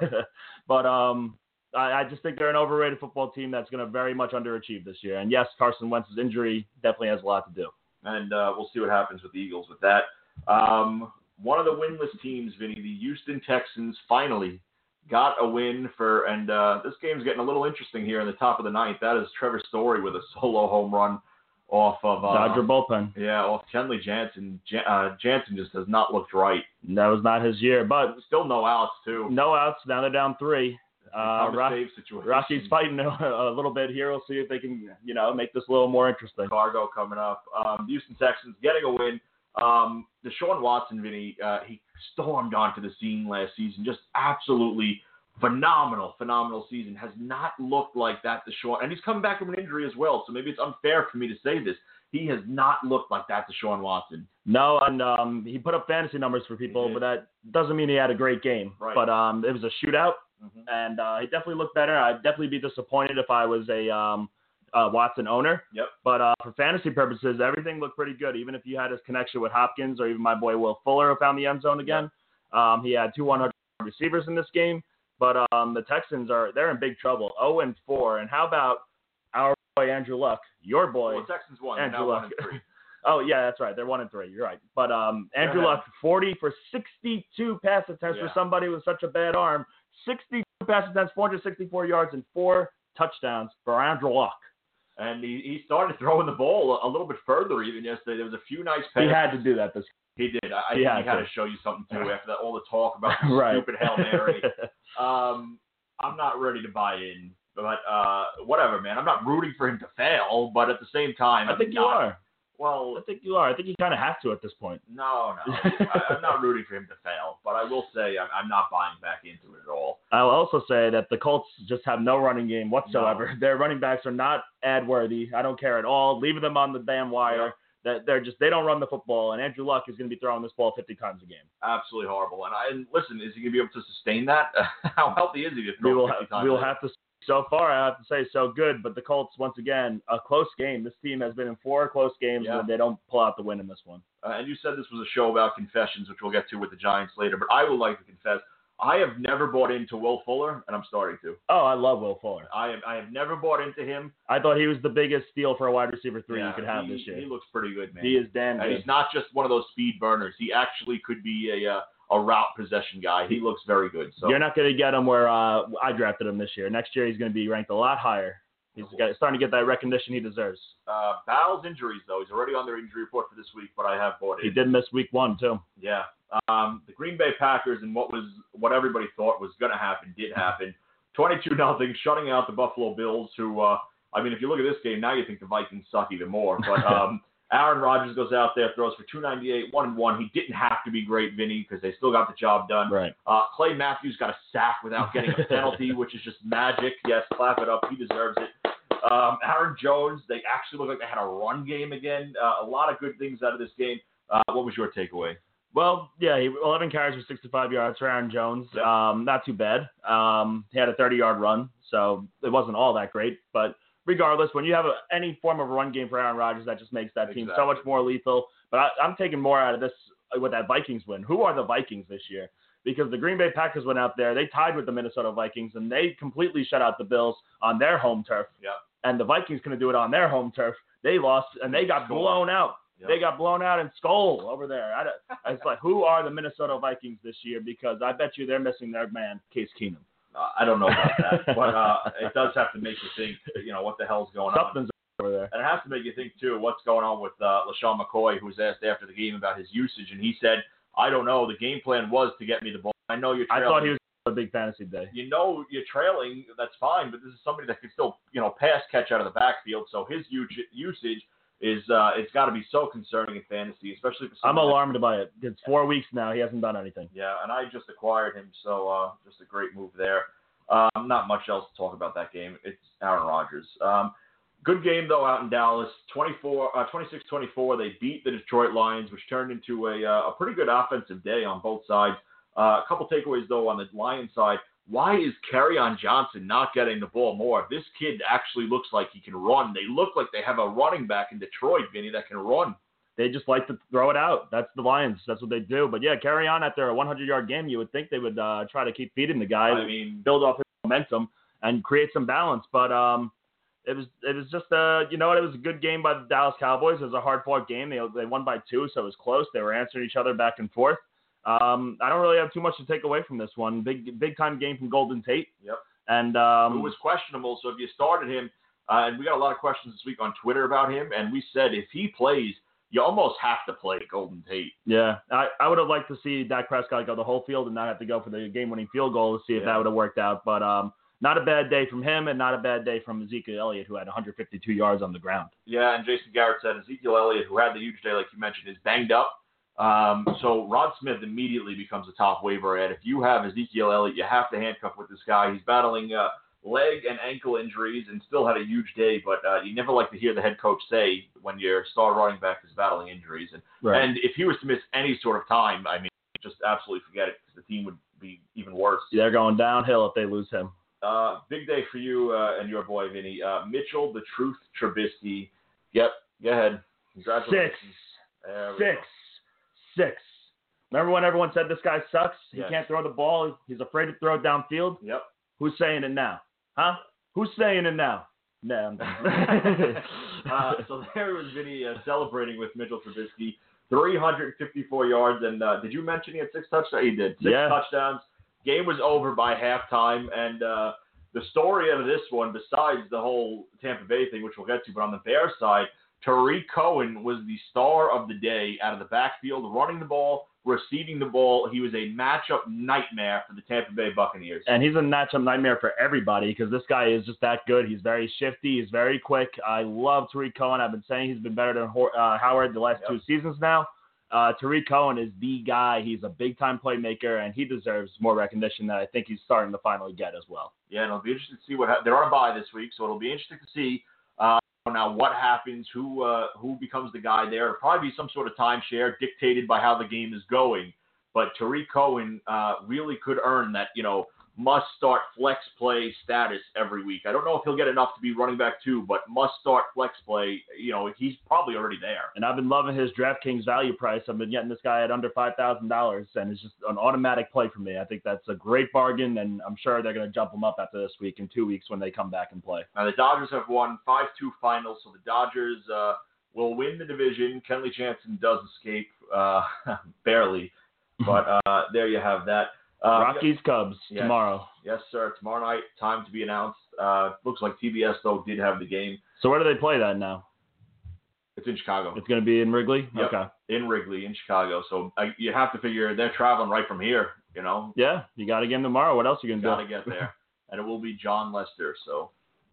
but um, I, I just think they're an overrated football team that's going to very much underachieve this year. And yes, Carson Wentz's injury definitely has a lot to do. and uh, we'll see what happens with the Eagles with that. Um, one of the winless teams, Vinny, the Houston Texans, finally got a win for, and uh, this game's getting a little interesting here in the top of the ninth. That is Trevor Story with a solo home run off of, uh, Dodger bullpen. yeah, off Kenley Jansen. Jan- uh, Jansen just has not looked right. That was not his year, but Still no outs too. no outs. Now they're down three. Uh, Cover Rock- save situation. Rocky's fighting a, a little bit here. We'll see if they can, you know, make this a little more interesting. Cargo coming up. Um, Houston Texans getting a win. Um, Deshaun Watson, Vinny, uh, he stormed onto the scene last season. Just absolutely phenomenal, phenomenal season. Has not looked like that Deshaun, and he's coming back from an injury as well. So maybe it's unfair for me to say this. He has not looked like that Deshaun Watson. No, and um, he put up fantasy numbers for people, but that doesn't mean he had a great game. Right. But um, it was a shootout, Mm-hmm. and uh, he definitely looked better. I'd definitely be disappointed if I was a um, uh, Watson owner. Yep. But uh, for fantasy purposes, everything looked pretty good. Even if you had his connection with Hopkins or even my boy Will Fuller who found the end zone again, um, he had two 100 receivers in this game. But um, the Texans are they're in big trouble, 0 and 4. And how about our boy Andrew Luck, your boy? Well, Texans won. Andrew Luck. Oh yeah, that's right. They're one and three. You're right. But um, Andrew. Luck, 40 for 62 pass attempts Yeah. for somebody with such a bad arm. 62 pass attempts, 464 yards, and four touchdowns for Andrew Luck. And he, he started throwing the ball a, a little bit further even yesterday. There was a few nice passes. He had to do that this. He did. I, I He think had he had to. to show you something too after that, all the talk about the right. stupid hail mary. um, I'm not ready to buy in, but uh, whatever, man. I'm not rooting for him to fail, but at the same time, I think I'm you not- are. Well, I think you are. I think you kind of have to at this point. no, no, I, I'm not rooting for him to fail, but I will say I'm, I'm not buying back into it at all. I'll also say that the Colts just have no running game whatsoever. Their running backs are not ad worthy. I don't care at all. Leaving them on the damn wire. Yeah. that they're just they don't run the football, and Andrew Luck is going to be throwing this ball 50 times a game. Absolutely horrible. And I and listen, is he going to be able to sustain that? How healthy is he to We throw will 50 have, times? we will have to. So far, I have to say, so good. But the Colts, once again, a close game. This team has been in four close games, Yeah. and they don't pull out the win in this one. Uh, and you said this was a show about confessions, which we'll get to with the Giants later. But I would like to confess, I have never bought into Will Fuller, and I'm starting to. Oh, I love Will Fuller. I have I have never bought into him. I thought he was the biggest steal for a wide receiver three Yeah, you could have he, this year. He looks pretty good, man. He is damn And good. he's not just one of those speed burners. He actually could be a uh, a route possession guy. He looks very good. So You're not going to get him where uh, I drafted him this year. Next year, he's going to be ranked a lot higher. He's got, starting to get that recognition he deserves. uh, Bowles injuries though. He's already on their injury report for this week, but I have bought it. He did miss week one too. Yeah. Um, the Green Bay Packers and what was what everybody thought was going to happen did happen. 22 nothing, shutting out the Buffalo Bills. Who, uh, I mean, if you look at this game now, you think the Vikings suck even more. But um, Aaron Rodgers goes out there, throws for 298, one and one. He didn't have to be great, Vinny, because they still got the job done. Right. Uh, Clay Matthews got a sack without getting a penalty, which is just magic. Yes, clap it up. He deserves it. Um, Aaron Jones, they actually look like they had a run game again. Uh, a lot of good things out of this game. Uh, what was your takeaway? Well, yeah, he, 11 carries for 65 yards for Aaron Jones. Um, not too bad. Um, he had a 30 yard run, so it wasn't all that great. But regardless, when you have a, any form of a run game for Aaron Rodgers, that just makes that team so much more lethal. But I, I'm taking more out of this with that Vikings win. Who are the Vikings this year? Because the Green Bay Packers went out there, they tied with the Minnesota Vikings, and they completely shut out the Bills on their home turf. Yep. And the Vikings couldn't do it on their home turf. They lost, and they got Score. blown out. Yep. They got blown out in Skull over there. I, it's like, who are the Minnesota Vikings this year? Because I bet you they're missing their man, Case Keenum. Uh, I don't know about that, but uh, it does have to make you think. You know what the hell's going on. Something's over there. And it has to make you think too what's going on with uh, LeSean McCoy, who was asked after the game about his usage, and he said, "I don't know. The game plan was to get me the ball. I know you're I thought he was a big fantasy day. You know you're trailing. That's fine, but this is somebody that can still you know pass catch out of the backfield. So his usage is uh, it's got to be so concerning in fantasy, especially for. I'm like- alarmed by it. It's four weeks now. He hasn't done anything. Yeah, and I just acquired him, so uh, just a great move there. Um, not much else to talk about that game. It's Aaron Rodgers. Um, good game though out in Dallas. 24, uh, 26-24. They beat the Detroit Lions, which turned into a uh, a pretty good offensive day on both sides. Uh, a couple takeaways though on the Lions side. Why is on Johnson not getting the ball more? This kid actually looks like he can run. They look like they have a running back in Detroit, Vinny, that can run. They just like to throw it out. That's the Lions. That's what they do. But yeah, Kerryon after a 100 yard game. You would think they would uh, try to keep feeding the guy, I mean, build off his momentum, and create some balance. But um, it was it was just a you know what? It was a good game by the Dallas Cowboys. It was a hard fought game. They they won by two, so it was close. They were answering each other back and forth. Um, I don't really have too much to take away from this one. Big big time game from Golden Tate. Yep. And um, who was questionable. So if you started him, uh, and we got a lot of questions this week on Twitter about him, and we said if he plays, you almost have to play Golden Tate. Yeah, I, I would have liked to see Dak Prescott go the whole field and not have to go for the game-winning field goal to see if Yeah. that would have worked out. But um, not a bad day from him, and not a bad day from Ezekiel Elliott, who had 152 yards on the ground. Yeah, and Jason Garrett said Ezekiel Elliott, who had the huge day like you mentioned, is banged up. Um, so Rod Smith immediately becomes a top waiver ad. If you have Ezekiel Elliott, you have to handcuff with this guy. He's battling uh, leg and ankle injuries and still had a huge day, but uh, you never like to hear the head coach say when your star running back is battling injuries. And And if he was to miss any sort of time, I mean, just absolutely forget it because the team would be even worse. they're going downhill if they lose him. Uh, big day for you uh, and your boy Vinny. Uh, Mitchell, the Truth Trubisky. Yep, go ahead. Congratulations. We Six, six. Remember when everyone said this guy sucks? He Yes. can't throw the ball. He's afraid to throw it downfield. Yep. Who's saying it now? Huh? Who's saying it now? No. Uh, so there was Vinny uh, celebrating with Mitchell Trubisky. 354 yards, and uh, did you mention he had six touchdowns? He did. Six Yeah. touchdowns. Game was over by halftime, and uh, the story out of this one, besides the whole Tampa Bay thing, which we'll get to, but on the Bears side, Tarik Cohen was the star of the day out of the backfield, running the ball, receiving the ball. He was a matchup nightmare for the Tampa Bay Buccaneers. and he's a matchup nightmare for everybody because this guy is just that good. He's very shifty. He's very quick. I love Tarik Cohen. I've been saying he's been better than Hor- uh, Howard the last Yep. two seasons now. Uh, Tarik Cohen is the guy. He's a big time playmaker, and he deserves more recognition that I think he's starting to finally get as well. Yeah, and it'll be interesting to see what ha- they're on a bye this week, so it'll be interesting to see uh, now what happens, who uh, who becomes the guy there. It'll probably be some sort of timeshare dictated by how the game is going. But Tarik Cohen uh, really could earn that, you know, must start flex play status every week. I don't know if he'll get enough to be running back two, but must start flex play. You know, he's probably already there. And I've been loving his DraftKings value price. I've been getting this guy at under five thousand dollars, and it's just an automatic play for me. I think that's a great bargain, and I'm sure they're going to jump him up after this week in two weeks when they come back and play. Now the Dodgers have won five-two finals, so the Dodgers uh, will win the division. Kenley Jansen does escape uh, barely, but uh, there you have that. Uh, Rockies Cubs Yes. tomorrow. Yes, sir. Tomorrow night, time to be announced. Uh, looks like TBS though did have the game. So where do they play that now? It's in Chicago, It's going to be in Wrigley. Yep. Okay. in Wrigley, in Chicago. So I, you have to figure they're traveling right from here. You know, Yeah, you got a game tomorrow. What else are you got going to gotta get there, and it will be Jon Lester. So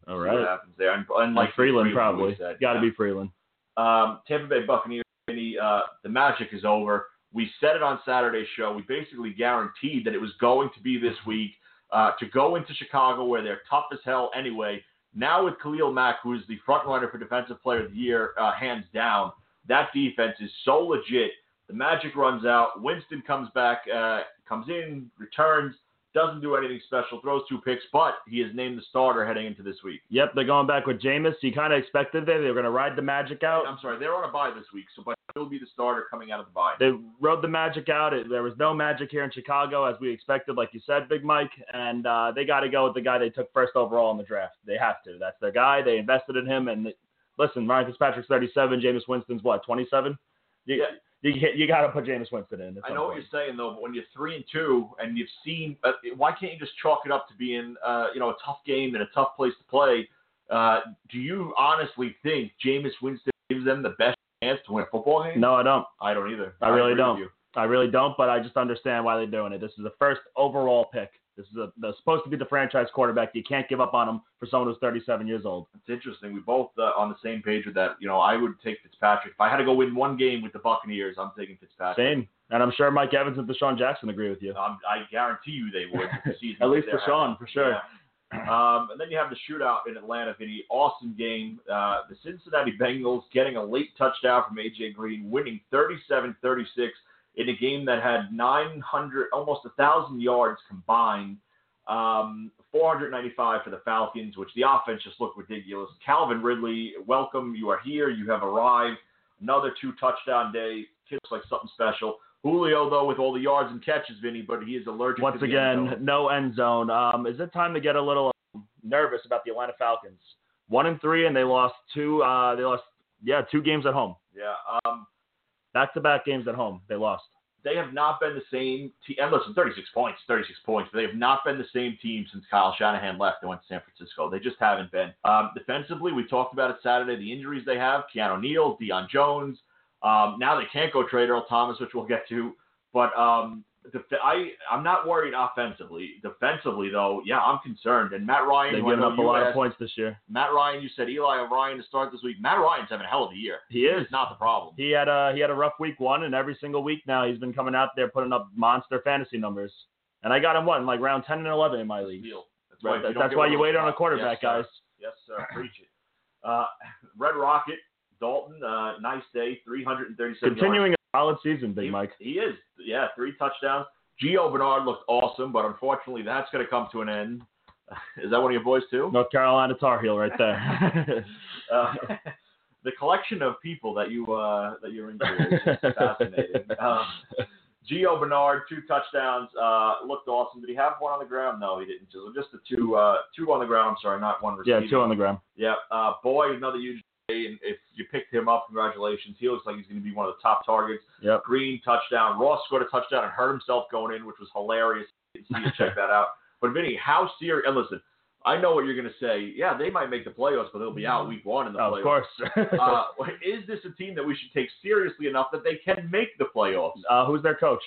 All right. what happens there. And, and Like Freeland, we probably. said, Got to yeah. be Freeland. Um, Tampa Bay Buccaneers, uh, the magic is over. We said it on Saturday's show. We basically guaranteed that it was going to be this week uh, to go into Chicago where they're tough as hell anyway. Now with Khalil Mack, who is the front runner for Defensive Player of the Year, uh, hands down, that defense is so legit. The magic runs out. Winston comes back, uh, comes in, returns, doesn't do anything special, throws two picks, but he is named the starter heading into this week. Yep, they're going back with Jameis. You kind of expected that they were going to ride the Magic out. I'm sorry, they're on a bye this week, so but he'll be the starter coming out of the bye. They rode the Magic out. It, there was no Magic here in Chicago, as we expected, like you said, Big Mike. And uh, they got to go with the guy they took first overall in the draft. They have to. That's their guy. They invested in him. And listen, Ryan Fitzpatrick's 37. Jameis Winston's what, 27? You, Yeah. You, you got to put Jameis Winston in. I know what point. you're saying though, but when you're three and two and you've seen, uh, why can't you just chalk it up to being, uh, you know, a tough game and a tough place to play? Uh, do you honestly think Jameis Winston gives them the best chance to win a football game? No, I don't. I don't either. I really don't. I really don't, but I just understand why they're doing it. This is the first overall pick. This is a, the, supposed to be the franchise quarterback. You can't give up on him for someone who's 37 years old. It's interesting. We both uh, on the same page with that. You know, I would take Fitzpatrick if I had to go win one game with the Buccaneers. I'm taking Fitzpatrick. Same. And I'm sure Mike Evans and DeSean Jackson agree with you. Um, I guarantee you they would. At least DeSean, for sure. Yeah. Um, and then you have the shootout in Atlanta, Vinny. Awesome game. Uh, the Cincinnati Bengals getting a late touchdown from A.J. Green, winning 37-36 in a game that had 900, almost 1,000 yards combined. Um, 495 for the Falcons, which the offense just looked ridiculous. Calvin Ridley, welcome. You are here. You have arrived. Another two touchdown day. Kid looks like something special. Julio, though, with all the yards and catches, Vinny, but he is allergic Once to the end again, zone. no end zone. Um, is it time to get a little nervous about the Atlanta Falcons? One and three, and they lost two. Uh, they lost, yeah, two games at home. Yeah. Um, Back-to-back games at home. They lost. they have not been the same team. And listen, 36 points, 36 points, they have not been the same team since Kyle Shanahan left and went to San Francisco. They just haven't been. Um, defensively, we talked about it Saturday, the injuries they have Keanu Neal, Deion Jones. Um, now they can't go trade Earl Thomas, which we'll get to. But um, def- I, I'm not worried offensively. Defensively, though, yeah, I'm concerned. And Matt Ryan, They've who I given know up a lot of points this year. Matt Ryan, you said Eli Ryan to start this week. Matt Ryan's having a hell of a year. He is. Not the problem. He had a he had a rough week one, and every single week now he's been coming out there putting up monster fantasy numbers. And I got him one like round 10 and 11 in my league. Deal. That's Right, why, if you don't that's why you wait on a quarterback, yes, guys. Yes, sir. Preach it. Uh, Red Rocket, Dalton, uh, nice day, 337 Continuing solid season, Big yards. Mike. He, he is. Yeah, three touchdowns. Gio Bernard looked awesome, but unfortunately that's going to come to an end. Is that one of your boys too? North Carolina Tar Heel right there. Uh, the collection of people that you uh, that you're into is fascinating. Um, Gio Bernard, two touchdowns, uh, looked awesome. Did he have one on the ground? No, he didn't. Just, just the two, uh, two on the ground. I'm sorry, not one yeah, receiving. two on the ground. Yeah, uh, boy, another huge. And if you picked him up, congratulations. He looks like he's going to be one of the top targets. Yep. Green touchdown. Ross scored a touchdown and hurt himself going in, which was hilarious. You check that out. But Vinny, how serious? And listen, I know what you're going to say. Yeah, they might make the playoffs, but they'll be out week one in the Oh, playoffs. of course. uh, is this a team that we should take seriously enough that they can make the playoffs? uh, who's their coach?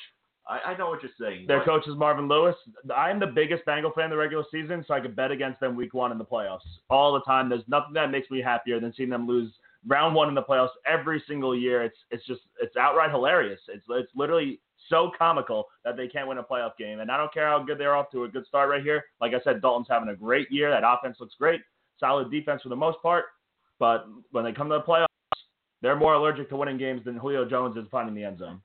I, I know what you're saying. Their coach is Marvin Lewis. I'm the biggest Bengal fan the regular season, so I could bet against them week one in the playoffs all the time. There's nothing that makes me happier than seeing them lose round one in the playoffs every single year. It's it's just it's outright hilarious. It's it's literally so comical that they can't win a playoff game. And I don't care how good they're off to a good start right here. Like I said, Dalton's having a great year. That offense looks great. Solid defense for the most part. but when they come to the playoffs, they're more allergic to winning games than Julio Jones is finding the end zone.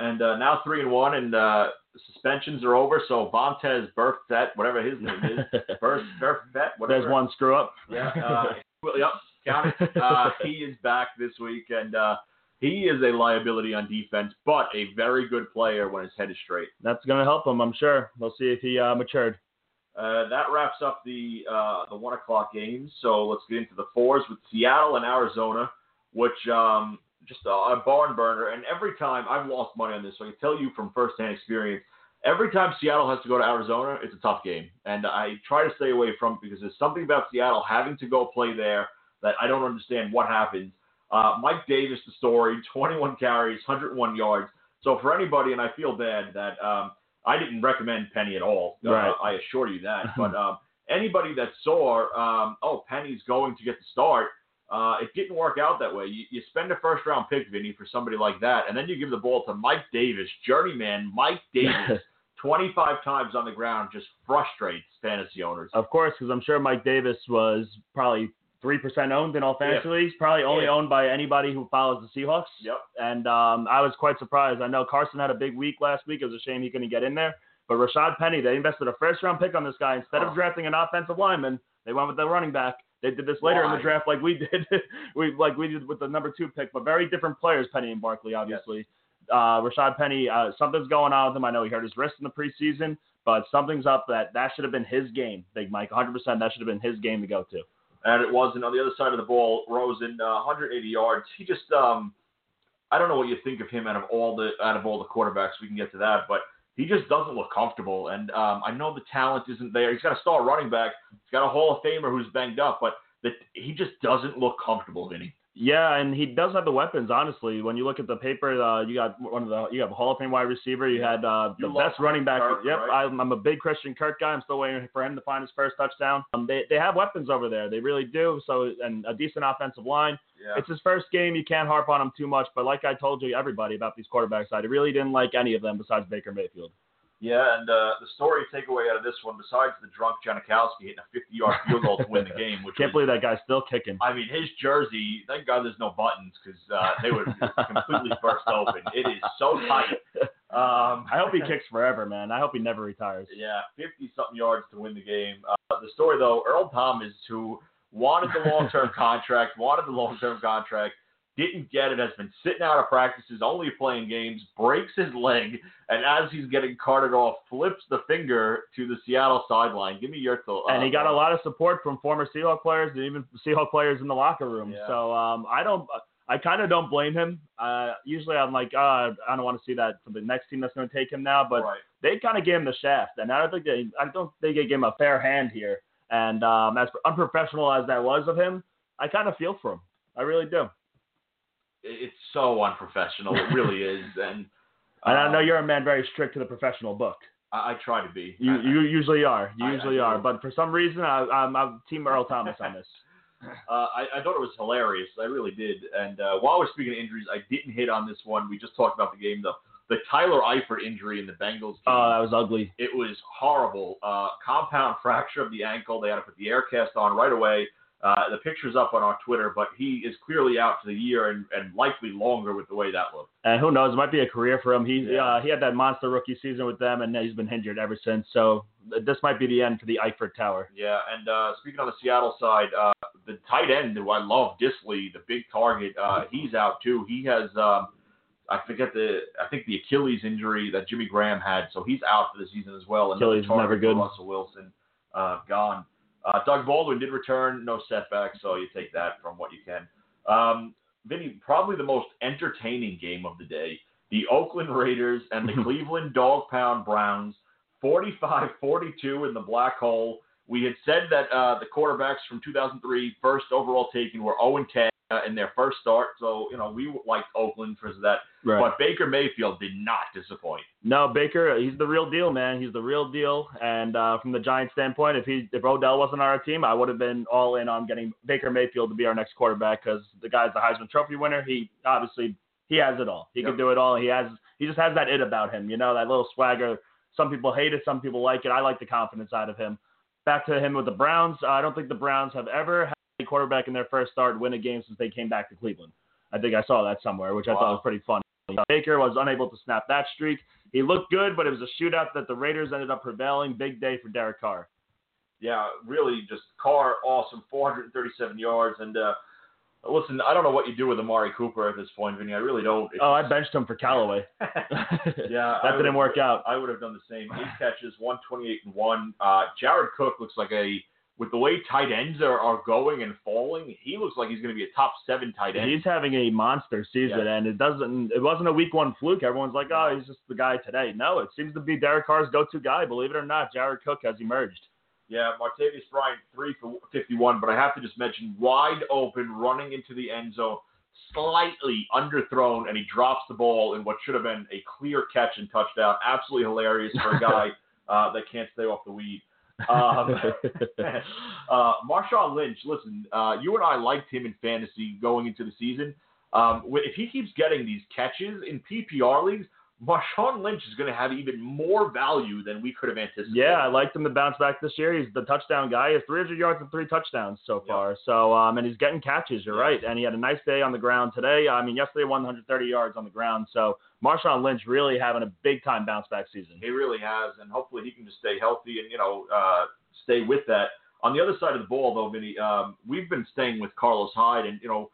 And uh, now three and one, and uh, suspensions are over. So Vontaze Burfict, whatever his name is, Burf, Burfict, whatever. There's one screw up. Yeah. Uh, well, yep. Count it. Uh, he is back this week, and uh, he is a liability on defense, but a very good player when his head is straight. That's going to help him, I'm sure. We'll see if he uh, matured. Uh, that wraps up the uh, the one o'clock games. So let's get into the fours with Seattle and Arizona, which um, just a, a barn burner. And every time I've lost money on this, so I can tell you from firsthand experience. Every time Seattle has to go to Arizona, it's a tough game, and I try to stay away from it because there's something about Seattle having to go play there that I don't understand what happens. Uh, Mike Davis, the story, 21 carries, 101 yards. So for anybody, and I feel bad that um, I didn't recommend Penny at all. Uh, I assure you that. but um, anybody that saw, um, oh, Penny's going to get the start, uh, it didn't work out that way. You, you spend a first round pick, Vinny, for somebody like that, and then you give the ball to Mike Davis, journeyman Mike Davis, 25 times on the ground, just frustrates fantasy owners. Of course, because I'm sure Mike Davis was probably three percent owned in all fantasy leagues. Probably only Yeah. owned by anybody who follows the Seahawks. Yep. And um, I was quite surprised. I know Carson had a big week last week. It was a shame he couldn't get in there. But Rashad Penny, they invested a first round pick on this guy instead Oh. of drafting an offensive lineman. They went with the running back. They did this later in the draft, like we did, we like we did with the number two pick, but very different players, Penny and Barkley, obviously. Uh, Rashad Penny, uh, something's going on with him. I know he hurt his wrist in the preseason, but something's up. That that should have been his game, Big Mike, 100. percent That should have been his game to go to. and it wasn't on the other side of the ball. Rosen, uh, 180 yards. He just, um, I don't know what you think of him out of all the out of all the quarterbacks. We can get to that, but he just doesn't look comfortable. And um, I know the talent isn't there. He's got a star running back. He's got a Hall of Famer who's banged up, but that he just doesn't look comfortable, Vinny. Yeah, and he does have the weapons. Honestly, when you look at the paper, uh, you got one of the you have a Hall of Fame wide receiver. You had uh, the You best running back. Kirk, yep, right? I'm, I'm a big Christian Kirk guy. I'm still waiting for him to find his first touchdown. Um, they they have weapons over there. They really do. So and a decent offensive line. Yeah. It's his first game. You can't harp on him too much. But like I told you, everybody about these quarterbacks, I really didn't like any of them besides Baker Mayfield. Yeah, and uh, the story takeaway out of this one, besides the drunk Janikowski hitting a 50-yard field goal to win the game, which Can't was, believe that guy's still kicking. I mean, his jersey. Thank God there's no buttons because uh, they would completely burst open. It is so tight. Um, I hope he kicks forever, man. I hope he never retires. Yeah, 50 something yards to win the game. Uh, the story, though, Earl Thomas, who wanted the long term contract, wanted the long term contract, didn't get it, has been sitting out of practices, only playing games, breaks his leg, and as he's getting carted off, flips the finger to the Seattle sideline. Give me your thought. and he got uh, a lot of support from former Seahawk players and even Seahawk players in the locker room. Yeah. So um, I don't, I kind of don't blame him. Uh, usually I'm like, uh, I don't want to see that for the next team that's going to take him now, but right. they kind of gave him the shaft, and I don't think they, I don't think they gave him a fair hand here. And um, as unprofessional as that was of him, I kind of feel for him. I really do. It's so unprofessional. It really is. And, And I know uh, you're a man very strict to the professional book. I, I try to be. You I- you usually are. You I- usually are. But for some reason, I, I'm, I'm Team Earl Thomas on this. Uh, I, I thought it was hilarious. I really did. And uh, while we're speaking of injuries, I didn't hit on this one. We just talked about the game, though. The Tyler Eifert injury in the Bengals game. Oh, that was ugly. it was horrible. Uh, compound fracture of the ankle. They had to put the air cast on right away. Uh, the picture's up on our Twitter, but he is clearly out for the year and, and likely longer with the way that looked. And who knows? It might be a career for him. He Yeah. uh, he had that monster rookie season with them, and he's been injured ever since. So this might be the end for the Eifert Tower. Yeah, and uh, speaking on the Seattle side, uh, the tight end who I love, Dissly, the big target, uh, he's out too. He has, um, I forget the, I think the Achilles injury that Jimmy Graham had, so he's out for the season as well. Another Achilles never good. Russell Wilson, uh, gone. Uh, Doug Baldwin did return, no setback, so you take that from what you can. Um, Vinny, probably the most entertaining game of the day. The Oakland Raiders and the Cleveland Dog Pound Browns, 45-42 in the black hole. We had said that uh, the quarterbacks from 2003, first overall taken, were 0-10 uh, in their first start. So, you know, we liked Oakland for that. But Baker Mayfield did not disappoint. no, Baker, he's the real deal, man. He's the real deal. And uh, from the Giants' standpoint, if he if Odell wasn't on our team, I would have been all in on getting Baker Mayfield to be our next quarterback because the guy's the Heisman Trophy winner. He obviously he has it all. He Yep. can do it all. He has he just has that it about him, you know, that little swagger. Some people hate it, some people like it. I like the confidence out of him. Back to him with the Browns. I don't think the Browns have ever quarterback in their first start win a game since they came back to Cleveland. I think I saw that somewhere, which I thought was pretty funny. Baker was unable to snap that streak. He looked good, but it was a shootout that the Raiders ended up prevailing. Big day for Derek Carr. Yeah, really, just Carr, awesome, 437 yards. And uh, listen, I don't know what you do with Amari Cooper at this point, Vinny. I really don't. It's Oh, I benched him for Callaway. Yeah, that didn't work out. I would have done the same. Eight catches, 128 and one. Uh, Jared Cook looks like a with the way tight ends are, are going and falling. He looks like he's going to be a top seven tight end. He's having a monster season, Yeah. and it doesn't. It wasn't a week one fluke. Everyone's like, "Oh, he's just the guy today." No, it seems to be Derek Carr's go-to guy. Believe it or not, Jared Cook has emerged. Yeah, Martavis Bryant three for 51, but I have to just mention wide open, running into the end zone, slightly underthrown, and he drops the ball in what should have been a clear catch and touchdown. Absolutely hilarious for a guy uh, that can't stay off the weed. Um, uh, Marshawn Lynch, listen, uh, you and I liked him in fantasy going into the season. Um, if he keeps getting these catches in PPR leagues, Marshawn Lynch is going to have even more value than we could have anticipated. Yeah, I liked him to bounce back this year. He's the touchdown guy. He has 300 yards and three touchdowns so far. So, um, and he's getting catches. You're right. And he had a nice day on the ground today. I mean, yesterday 130 yards on the ground. So, Marshawn Lynch really having a big time bounce back season. He really has, and hopefully he can just stay healthy and you know uh, stay with that. On the other side of the ball, though, Vinny, um, we've been staying with Carlos Hyde, and you know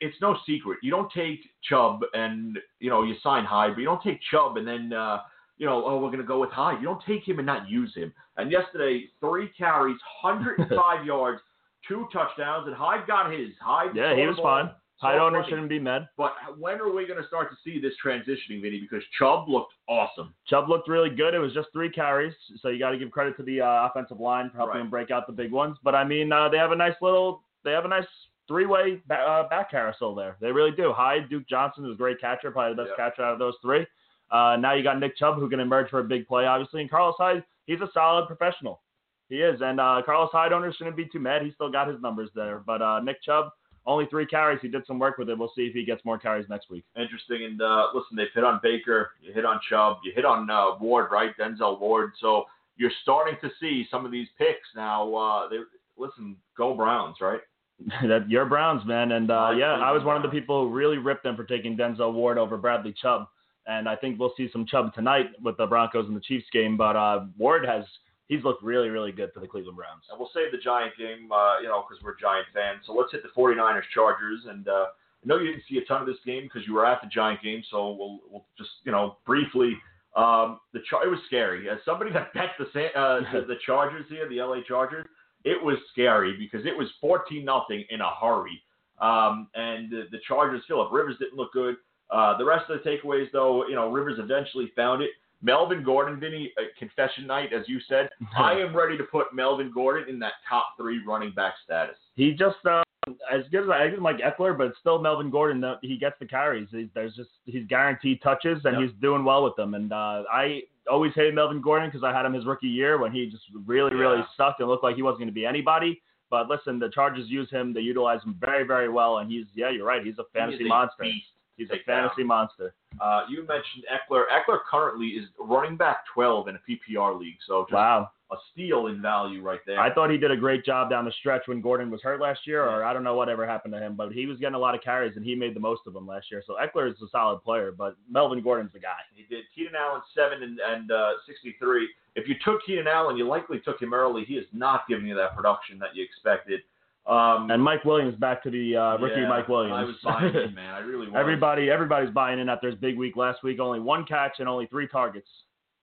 it's no secret you don't take Chubb and you know you sign Hyde, but you don't take Chubb and then uh, you know oh we're going to go with Hyde. You don't take him and not use him. And yesterday, three carries, 105 yards, two touchdowns, and Hyde got his. Hyde Yeah, he was ball, fine. saw Hyde owner shouldn't be mad. But when are we going to start to see this transitioning, Vinny? Because Chubb looked awesome. Chubb looked really good. It was just three carries, so you got to give credit to the uh, offensive line for helping Right. him break out the big ones. But I mean, uh, they have a nice little, they have a nice three-way uh, back carousel there. They really do. Hyde, Duke Johnson is a great catcher, probably the best Yeah. catcher out of those three. Uh, now you got Nick Chubb who can emerge for a big play, obviously, and Carlos Hyde, he's a solid professional. He is, and uh, Carlos Hyde owners shouldn't be too mad. He still got his numbers there, but uh, Nick Chubb. Only three carries. He did some work with it. We'll see if he gets more carries next week. interesting. And uh, listen, they've hit on Baker, you hit on Chubb, you hit on uh, Ward, right? Denzel Ward. So you're starting to see some of these picks now. Uh, they listen, go Browns, right? that you're Browns, man, and uh, yeah, I was one of the people who really ripped them for taking Denzel Ward over Bradley Chubb, and I think we'll see some Chubb tonight with the Broncos and the Chiefs game. But uh, Ward has he's looked really, really good for the Cleveland Browns. And we'll save the Giant game, uh, you know, because we're Giant fans. So let's hit the 49ers Chargers. And uh, I know you didn't see a ton of this game because you were at the Giant game. So we'll we'll just you know briefly. Um, the Char- it was scary. As somebody that bet the Sa- uh, the, the Chargers here, the LA Chargers, it was scary because it was 14 nothing in a hurry. Um, and the, the Chargers, Philip Rivers didn't look good. Uh, the rest of the takeaways, though, you know, Rivers eventually found it. Melvin Gordon, Vinny, uh, confession night, as you said. I am ready to put Melvin Gordon in that top three running back status. He just uh, as good as I him like Ekeler, but still Melvin Gordon. He gets the carries. He, there's just he's guaranteed touches, and Yep. he's doing well with them. And uh, I always hated Melvin Gordon because I had him his rookie year when he just really, really sucked and looked like he wasn't going to be anybody. But listen, the Chargers use him. They utilize him very, very well, and he's yeah, you're right. He's a fantasy He a monster. beast He's to a take down. fantasy monster. Uh, you mentioned Ekeler. Ekeler currently is running back 12 in a PPR league, so just Wow. A steal in value right there. I thought he did a great job down the stretch when Gordon was hurt last year, or I don't know whatever happened to him, but he was getting a lot of carries and he made the most of them last year. So Ekeler is a solid player, but Melvin Gordon's the guy. He did. Keenan Allen seven and, and uh, 63. If you took Keenan Allen, you likely took him early. He is not giving you that production that you expected. Um, And Mike Williams back to the uh, rookie yeah, Mike Williams. I was buying in, man. I really was. Everybody, everybody's buying in after his big week last week. Only one catch and only three targets.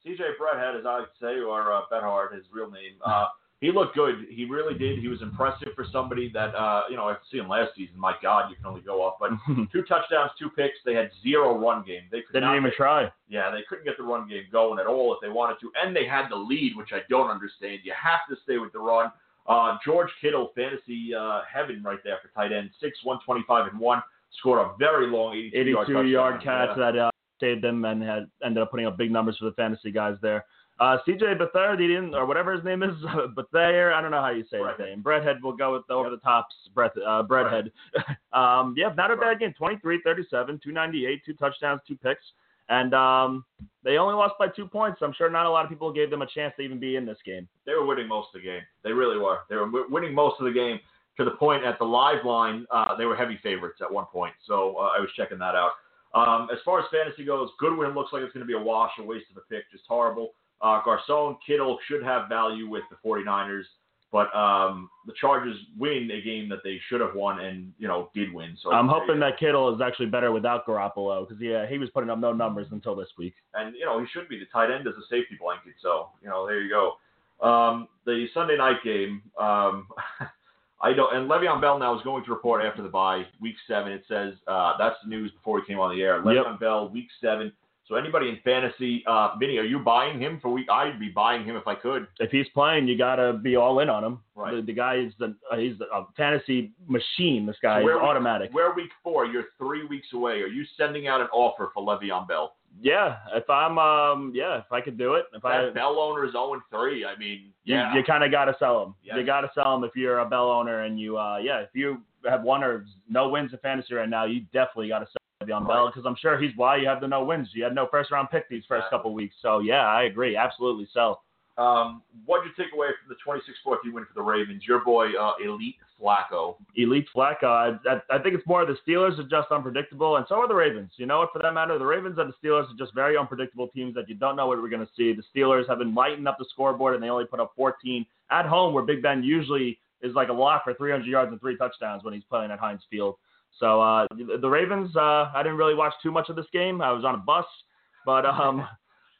CJ Bretthead, as I like to say, or uh, Beathard, his real name. Uh, he looked good. He really did. He was impressive for somebody that, uh, you know, I see him last season. My God, you can only go up. But two touchdowns, two picks. They had zero run game. They could Didn't not even try. Yeah, they couldn't get the run game going at all if they wanted to, and they had the lead, which I don't understand. You have to stay with the run. Uh, George Kittle, fantasy uh, heaven right there for tight end, six one twenty five and one, scored a very long 82, 82 yard catch Yeah. that uh, saved them and had ended up putting up big numbers for the fantasy guys there. Uh, CJ Beathard, he didn't, or whatever his name is, Beathard, I don't know how you say his Breadhead. name. Breadhead will go with the over the tops, Breath, uh, Breadhead. um, yeah, not a bad game. 23 37, 298, two touchdowns, two picks. And um, they only lost by two points. I'm sure not a lot of people gave them a chance to even be in this game. They were winning most of the game. They really were. They were wi- winning most of the game. to the point at the live line, uh, they were heavy favorites at one point. So uh, I was checking that out. Um, as far as fantasy goes, Goodwin looks like it's going to be a wash, a waste of a pick, just horrible. Uh, Garcon, Kittle should have value with the 49ers, but um, the Chargers win a game that they should have won and you know did win. So I'm hoping that Kittle is actually better without Garoppolo because yeah, he was putting up no numbers until this week. and you know he should be the tight end as a safety blanket. So you know there you go. Um, the Sunday night game, um, I don't. And Le'Veon Bell now is going to report after the bye, week seven. It says uh, that's the news before we came on the air. Le'Veon Bell, week seven. So anybody in fantasy, uh, Vinny, are you buying him for week? I'd be buying him if I could. If he's playing, you gotta be all in on him. Right. The, the guy is the uh, he's a fantasy machine. This guy So is we're week- automatic. We're week four. You're three weeks away. Are you sending out an offer for Le'Veon Bell? Yeah, if I'm um yeah, if I could do it, if I Bell owner is 0 3. I mean, yeah. you, you kind of got to sell them. Yes. You got to sell them if you're a Bell owner and you, uh, yeah, if you have one or no wins in fantasy right now, you definitely got to sell Le'Veon Bell because I'm sure he's why you have the no wins. You had no first round pick these first Exactly. couple weeks. So yeah, I agree, absolutely sell. Um, what did you take away from the 26-14 win for the Ravens? Your boy, uh, Elite Flacco. Elite Flacco, I, I, think it's more the Steelers are just unpredictable, and so are the Ravens. You know what? For that matter, the Ravens and the Steelers are just very unpredictable teams that you don't know what we're going to see. The Steelers have been lighting up the scoreboard, and they only put up 14 at home, where Big Ben usually is like a lock for 300 yards and three touchdowns when he's playing at Heinz Field. So uh, the Ravens, uh, I didn't really watch too much of this game. I was on a bus, but um,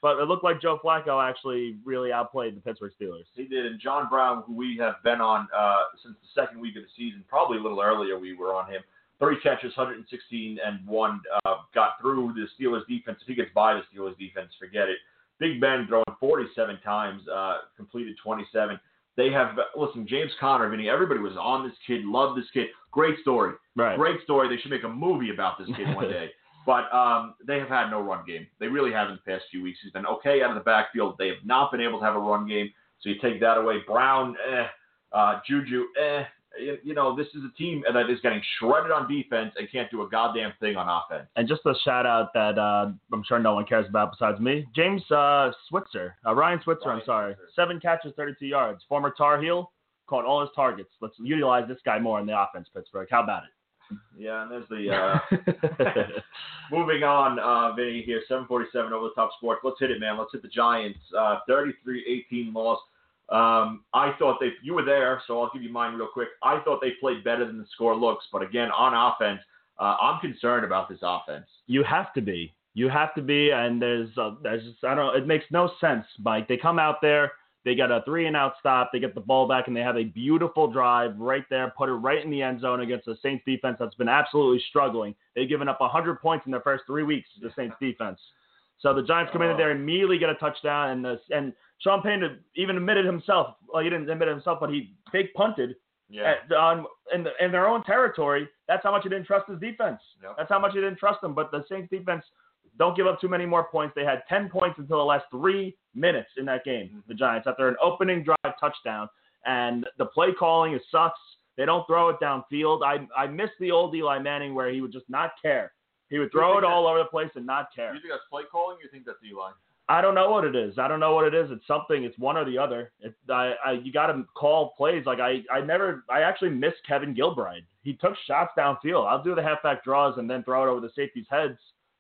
but it looked like Joe Flacco actually really outplayed the Pittsburgh Steelers. He did, and John Brown, who we have been on uh, since the second week of the season, probably a little earlier, we were on him. Three catches, 116 and one, uh, got through the Steelers defense. If he gets by the Steelers defense, forget it. Big Ben throwing 47 times, uh, completed 27. They have listen, James Conner, Vinny. Everybody was on this kid, loved this kid. Great story, Right. great story. They should make a movie about this kid one day. But um, they have had no run game. They really have in the past few weeks. He's been okay out of the backfield. They have not been able to have a run game. So you take that away. Brown, eh. Uh, Juju, eh. You, you know, this is a team that is getting shredded on defense and can't do a goddamn thing on offense. And just a shout out that uh, I'm sure no one cares about besides me. James uh, Switzer, uh, Ryan Switzer, Ryan I'm sorry. Switzer. Seven catches, 32 yards. Former Tar Heel, caught all his targets. Let's utilize this guy more in the offense, Pittsburgh. How about Yeah, and there's the uh, moving on, uh, Vinny here, 747 over the top sports. Let's hit it, man. Let's hit the Giants. Uh, 33-18 loss. Um, I thought they, you were there, so I'll give you mine real quick. I thought they played better than the score looks, but again, on offense, uh, I'm concerned about this offense. you have to be. You have to be. And there's, uh, there's just, I don't know, it makes no sense, Mike. They come out there, they get a three and out stop, they get the ball back, and they have a beautiful drive right there, put it right in the end zone against the Saints defense that's been absolutely struggling. They've given up 100 points in their first three weeks to the Saints defense. So the Giants come in there, and immediately get a touchdown, and the, and Sean Payton even admitted himself, well, he didn't admit it himself, but he fake punted Yeah. at, on in, the, in their own territory. That's how much he didn't trust his defense. Yep. That's how much he didn't trust them. But the Saints defense don't give up too many more points. They had 10 points until the last three minutes in that game. The mm-hmm. Giants after an opening drive touchdown, and the play calling is sucks. They don't throw it downfield. I I miss the old Eli Manning where he would just not care. He would throw it all over the place and not care. You think that's play calling? You think that's Eli? I don't know what it is. I don't know what it is. It's something. It's one or the other. It, I, I, you got to call plays. Like I, I never. I actually miss Kevin Gilbride. He took shots downfield. I'll do the halfback draws and then throw it over the safeties' heads.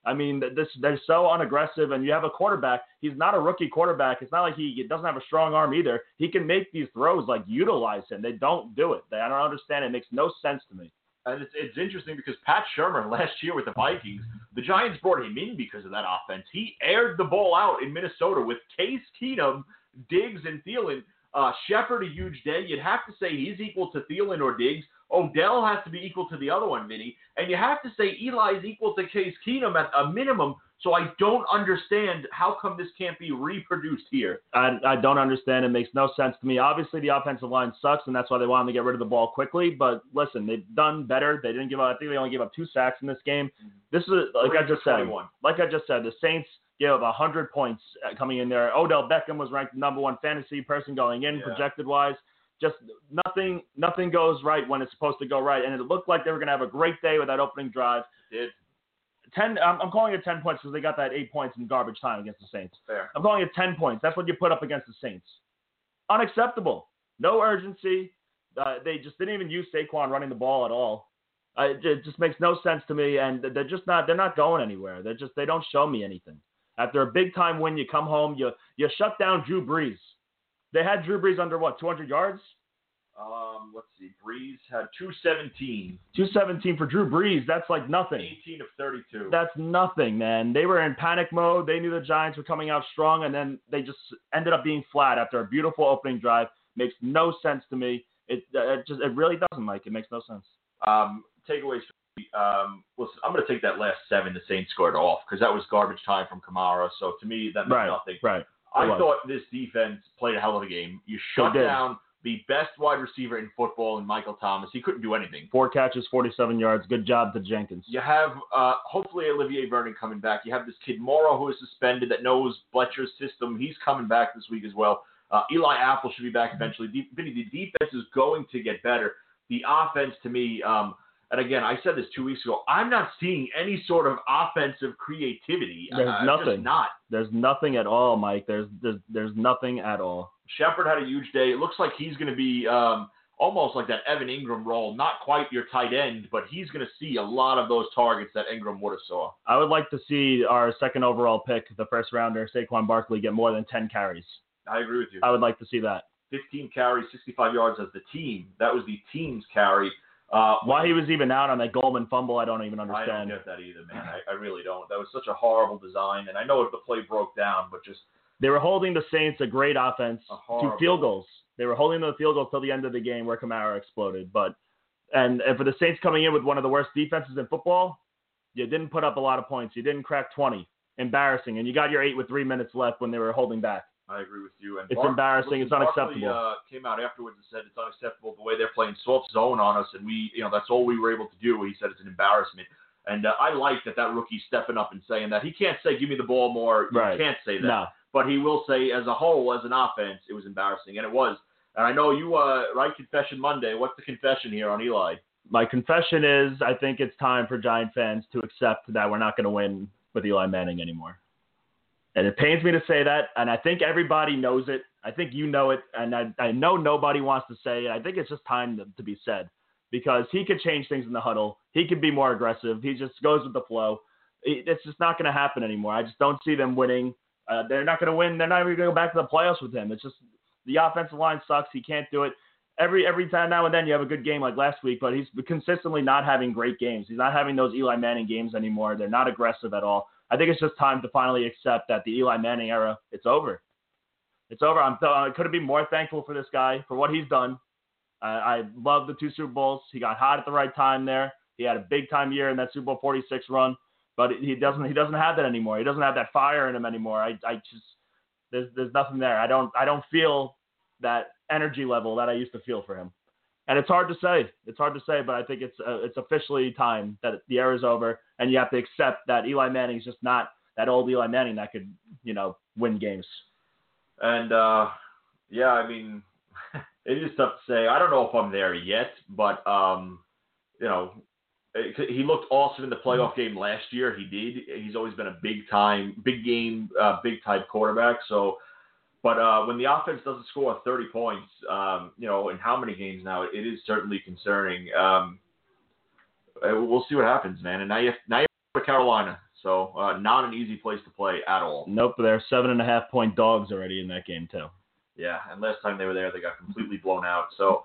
I mean, this they're so unaggressive, and you have a quarterback. He's not a rookie quarterback. It's not like he, he doesn't have a strong arm either. He can make these throws. Like utilize him. They don't do it. They, I don't understand. It makes no sense to me. And it's, it's interesting because Pat Shurmur last year with the Vikings, the Giants brought him in because of that offense. He aired the ball out in Minnesota with Case Keenum, Diggs, and Thielen. Uh, Shepard, a huge day. You'd have to say he's equal to Thielen or Diggs. Odell has to be equal to the other one, Vinny. And you have to say Eli is equal to Case Keenum at a minimum. So I don't understand how come this can't be reproduced here. I, I don't understand. It makes no sense to me. Obviously, the offensive line sucks, and that's why they wanted to get rid of the ball quickly. But listen, they've done better. They didn't give up. I think they only gave up two sacks in this game. This is like I just said. Like I just said, the Saints gave up hundred points uh, coming in there. Odell Beckham was ranked number one fantasy person going in, Yeah. projected wise. Just nothing, nothing goes right when it's supposed to go right, and it looked like they were going to have a great day with that opening drive. Did Ten, I'm, I'm calling it ten points because they got that eight points in garbage time against the Saints. fair. I'm calling it 10 points. That's what you put up against the Saints. Unacceptable. No urgency. Uh, they just didn't even use Saquon running the ball at all. Uh, it, it just makes no sense to me, and they're just not they're not going anywhere. They're just they don't show me anything. After a big time win, you come home, you you shut down Drew Brees. They had Drew Brees under what 200 yards. Um, let's see. Brees had 217. 217 for Drew Brees. That's like nothing. 18 of 32. That's nothing, man. They were in panic mode. They knew the Giants were coming out strong, and then they just ended up being flat after a beautiful opening drive. Makes no sense to me. It, it just it really doesn't, Mike. It makes no sense. Um, takeaways. Um, listen, I'm going to take that last seven the Saints scored off because that was garbage time from Kamara. So to me, that meant Right, nothing. right. I thought this defense played a hell of a game. You shut down the best wide receiver in football in Michael Thomas. He couldn't do anything. Four catches, 47 yards. Good job to Jenkins. You have uh, hopefully Olivier Vernon coming back. You have this kid Morrow who is suspended that knows Fletcher's system. He's coming back this week as well. Uh, Eli Apple should be back eventually. Vinny, the defense is going to get better. The offense, to me, um, and again, I said this two weeks ago. I'm not seeing any sort of offensive creativity. There's uh, nothing. Not. There's nothing at all, Mike. There's there's, there's nothing at all. Shepard had a huge day. It looks like he's going to be um, almost like that Evan Engram role. Not quite your tight end, but he's going to see a lot of those targets that Engram would have saw. I would like to see our second overall pick, the first rounder, Saquon Barkley, get more than 10 carries. I agree with you. I would like to see that. 15 carries, 65 yards as the team. That was the team's carry. Uh, Why he was even out on that Goldman fumble, I don't even understand. I don't get that either, man. I, I really don't. That was such a horrible design, and I know if the play broke down, but just They were holding the Saints a great offense A to field goals. They were holding the field goals till the end of the game where Kamara exploded. But and, and for the Saints coming in with one of the worst defenses in football, you didn't put up a lot of points. You didn't crack 20. Embarrassing. And you got your eight with three minutes left when they were holding back. I agree with you. And It's embarrassing. It's Barkley, unacceptable. Uh, came out afterwards and said it's unacceptable the way they're playing soft zone on us, and we, you know, that's all we were able to do. He said it's an embarrassment, and uh, I like that that rookie's stepping up and saying that. He can't say give me the ball more. You Right. can't say that. No. But he will say as a whole, as an offense, it was embarrassing, and it was. And I know you, uh, right? Confession Monday. What's the confession here on Eli? My confession is I think it's time for Giant fans to accept that we're not going to win with Eli Manning anymore. And it pains me to say that, and I think everybody knows it. I think you know it, and I, I know nobody wants to say it. I think it's just time to, to be said because he could change things in the huddle. He could be more aggressive. He just goes with the flow. It's just not going to happen anymore. I just don't see them winning. Uh, they're not going to win. They're not even going to go back to the playoffs with him. It's just the offensive line sucks. He can't do it. Every every time now and then you have a good game like last week, but he's consistently not having great games. He's not having those Eli Manning games anymore. They're not aggressive at all. I think it's just time to finally accept that the Eli Manning era it's over. It's over. I'm I couldn't be more thankful for this guy for what he's done. I, I love the two Super Bowls. He got hot at the right time there. He had a big time year in that Super Bowl 46 run, but he doesn't he doesn't have that anymore. He doesn't have that fire in him anymore. I I just there's there's nothing there. I don't I don't feel that energy level that I used to feel for him. And it's hard to say. It's hard to say, but I think it's uh, it's officially time that the era is over, and you have to accept that Eli Manning's just not that old Eli Manning that could you know win games. And uh, yeah, I mean, it is tough to say. I don't know if I'm there yet, but um, you know, he looked awesome in the playoff game last year. He did. He's always been a big time, big game, uh, big type quarterback. So, but uh, when the offense doesn't score 30 points, um, you know, in how many games now, it is certainly concerning. Um, uh, we'll see what happens, man. And now you have, now you have Carolina, so uh, not an easy place to play at all. Nope, they're seven and a half point dogs already in that game too. Yeah, and last time they were there, they got completely blown out. So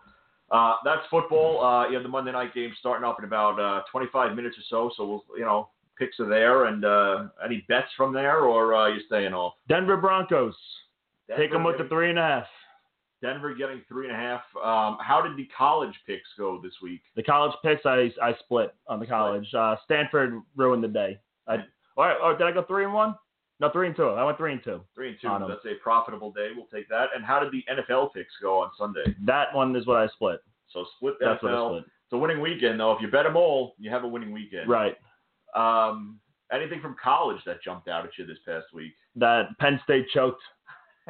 uh, that's football. Uh, you have the Monday night game starting up in about uh, 25 minutes or so. So we'll, you know, picks are there, and uh, any bets from there, or uh, you staying off? Denver Broncos. Take them with the three and a half. Denver getting three and a half. Um, how did the college picks go this week? The college picks I I split on the college. Uh, Stanford ruined the day. I, or, or did I go three and one? No, three and two. I went three and two. Three and two. On. That's a profitable day. We'll take that. And how did the NFL picks go on Sunday? That one is what I split. So split That's what I split. It's a winning weekend, though. If you bet them all, you have a winning weekend. Right. Um, anything from college that jumped out at you this past week? That Penn State choked.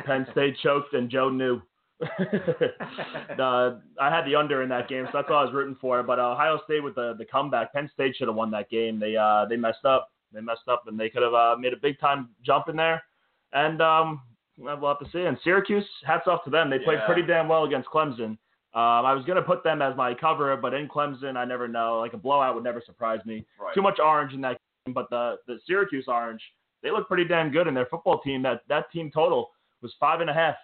Penn State choked, and Joe knew. the, I had the under in that game, so that's all I was rooting for. But Ohio State with the the comeback, Penn State should have won that game. They uh they messed up. They messed up, and they could have uh, made a big time jump in there. And um, we'll have to see. And Syracuse, hats off to them. They played Yeah. pretty damn well against Clemson. Um, I was gonna put them as my cover, but in Clemson, I never know. Like a blowout would never surprise me. Right. Too much orange in that game, but the the Syracuse orange, they look pretty damn good in their football team. That that team total was five and a half.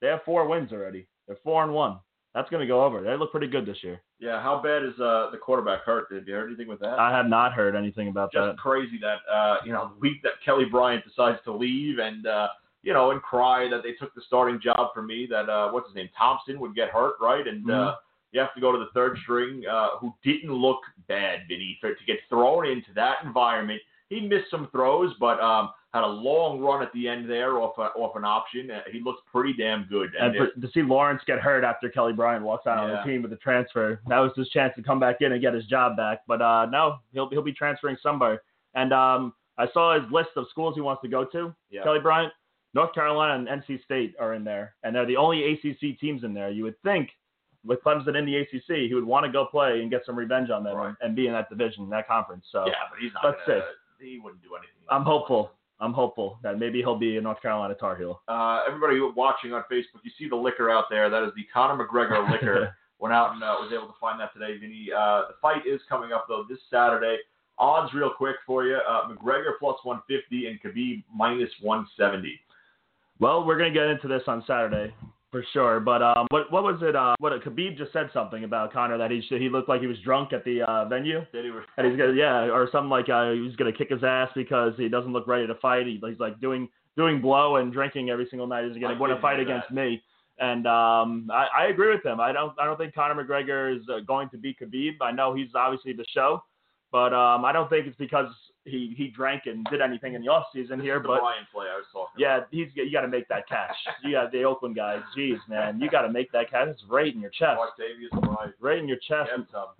They have four wins already. They're four and one. That's gonna go over. They look pretty good this year. Yeah. How bad is uh, the quarterback hurt? Did you hear anything with that? I have not heard anything about Just that. crazy that uh, you know the week that Kelly Bryant decides to leave and uh, you know and cry that they took the starting job from me. That uh, what's his name Thompson would get hurt, right? And uh, Mhm. you have to go to the third string, uh, who didn't look bad, Vinny, for to get thrown into that environment. He missed some throws, but um, had a long run at the end there off a, off an option. Uh, he looked pretty damn good. And it- for, to see Lawrence get hurt after Kelly Bryant walks out on the team with a transfer, that was his chance to come back in and get his job back. But uh, no, he'll he'll be transferring somewhere. And um, I saw his list of schools he wants to go to. yeah. Kelly Bryant, North Carolina, and NC State are in there, and they're the only ACC teams in there. You would think with Clemson in the ACC, he would want to go play and get some revenge on them Right. and, and be in that division, that conference. So yeah, but he's not. let's gonna, see. He wouldn't do anything. I'm hopeful. I'm hopeful that maybe he'll be a North Carolina Tar Heel. Uh, everybody watching on Facebook, you see the liquor out there. That is the Conor McGregor liquor. Went out and uh, was able to find that today, Vinny. Uh, the fight is coming up though this Saturday. Odds real quick for you: uh, McGregor plus 150 and Khabib minus 170. Well, we're gonna get into this on Saturday for sure. But um, what what was it? Uh, what Khabib just said something about Conor that he he looked like he was drunk at the uh, venue, Did he? And he's gonna yeah, or something like uh, he was gonna kick his ass because he doesn't look ready to fight. He, he's like doing doing blow and drinking every single night. He's gonna want to fight against that. me. And um, I, I agree with him. I don't I don't think Conor McGregor is uh, going to beat Khabib. I know he's obviously the show, but um, I don't think it's because he he drank and did anything in the off season here. here. is the But Brian play I was talking yeah, about. he's you got to make that catch. You got the Oakland guys. Jeez, man, you got to make that catch. It's right in your chest, right in your chest.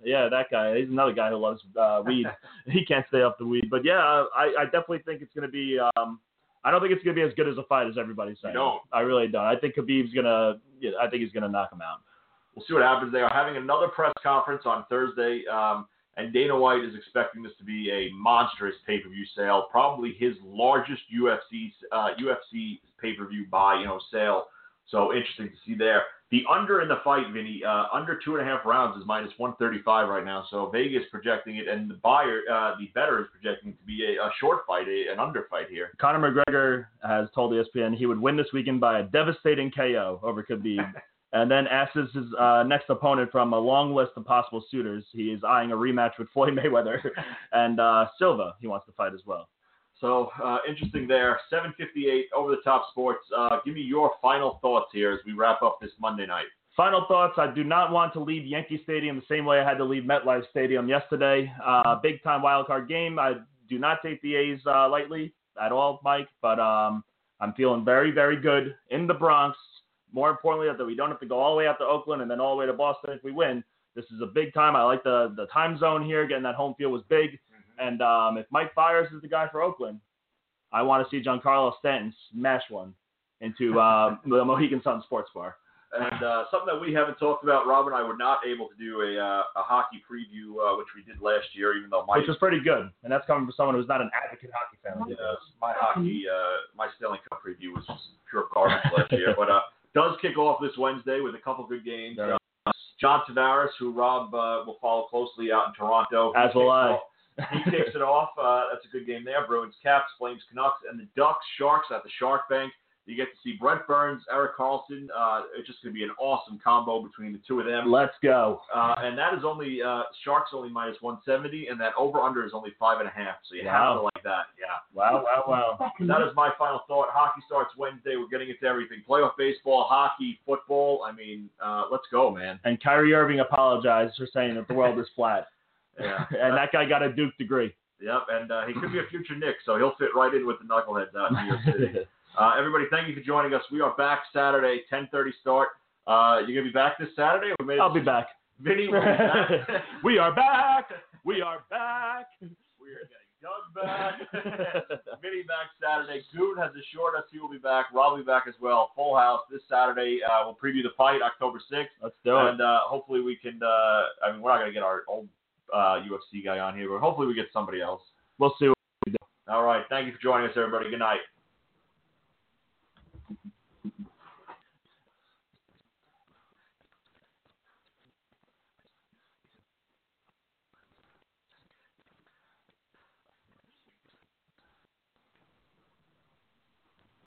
Yeah, that guy. He's another guy who loves uh, weed. he can't stay off the weed. But yeah, I, I definitely think it's going to be. Um, I don't think it's going to be as good as a fight as everybody's saying. don't? I really don't. I think Khabib's gonna. Yeah, I think he's gonna knock him out. We'll see what happens. They are having another press conference on Thursday, um, and Dana White is expecting this to be a monstrous pay-per-view sale, probably his largest UFC uh, UFC pay-per-view buy, you know, sale. So interesting to see there. The under in the fight, Vinny, uh, under two and a half rounds is minus 135 right now. So Vegas projecting it, and the buyer, uh, the better is projecting it to be a, a short fight, a, an under fight here. Conor McGregor has told ESPN he would win this weekend by a devastating KO over Khabib. and then asks his uh, next opponent from a long list of possible suitors. He is eyeing a rematch with Floyd Mayweather and uh, Silva. He wants to fight as well. So uh, interesting there. 758 over the top sports. Uh, give me your final thoughts here as we wrap up this Monday night. Final thoughts. I do not want to leave Yankee Stadium the same way I had to leave MetLife Stadium yesterday. Uh, big time wild card game. I do not take the A's uh, lightly at all, Mike, but um, I'm feeling very, very good in the Bronx. More importantly, that we don't have to go all the way out to Oakland and then all the way to Boston if we win. This is a big time. I like the the time zone here. Getting that home field was big. And um, if Mike Fiers is the guy for Oakland, I want to see Giancarlo Stanton smash one into uh, the Mohegan Sun Sports Bar. And uh, something that we haven't talked about, Rob and I were not able to do a, uh, a hockey preview, uh, which we did last year, even though my which was pretty good. And that's coming from someone who's not an advocate hockey fan. like you. my hockey, uh, my Stanley Cup preview was just pure garbage last year. But uh, does kick off this Wednesday with a couple good games. Uh, John Tavares, who Rob uh, will follow closely out in Toronto, As will I. off- he kicks it off. Uh, that's a good game there. Bruins, Caps, Flames, Canucks, and the Ducks, Sharks at the Shark Bank. You get to see Brent Burns, Erik Karlsson. Uh, it's just going to be an awesome combo between the two of them. Let's go. Uh, and that is only uh, Sharks only minus 170, and that over under is only five and a half. So you have Wow. to like that. Yeah. Wow, wow, wow. That is my final thought. Hockey starts Wednesday. We're getting into everything: playoff baseball, hockey, football. I mean, uh, let's go, man. And Kyrie Irving apologized for saying that the world is flat. Yeah. and that guy got a Duke degree. Yep. And uh, he could be a future Knick, so he'll fit right in with the knuckleheads out in New York City. Uh, everybody, thank you for joining us. We are back Saturday, 10:30 start. Uh, you're gonna be back this Saturday? We I'll be back. Vinny back. we are back. We are back. We're getting Doug back. Vinny back Saturday. Goon has assured us he will be back. Rob will be back as well. Full house this Saturday. Uh, we'll preview the fight October 6th. Let's do it. And uh, hopefully we can. Uh, I mean, we're not going to get our old uh, UFC guy on here, but hopefully we get somebody else. We'll see. All right. Thank you for joining us, everybody. Good night.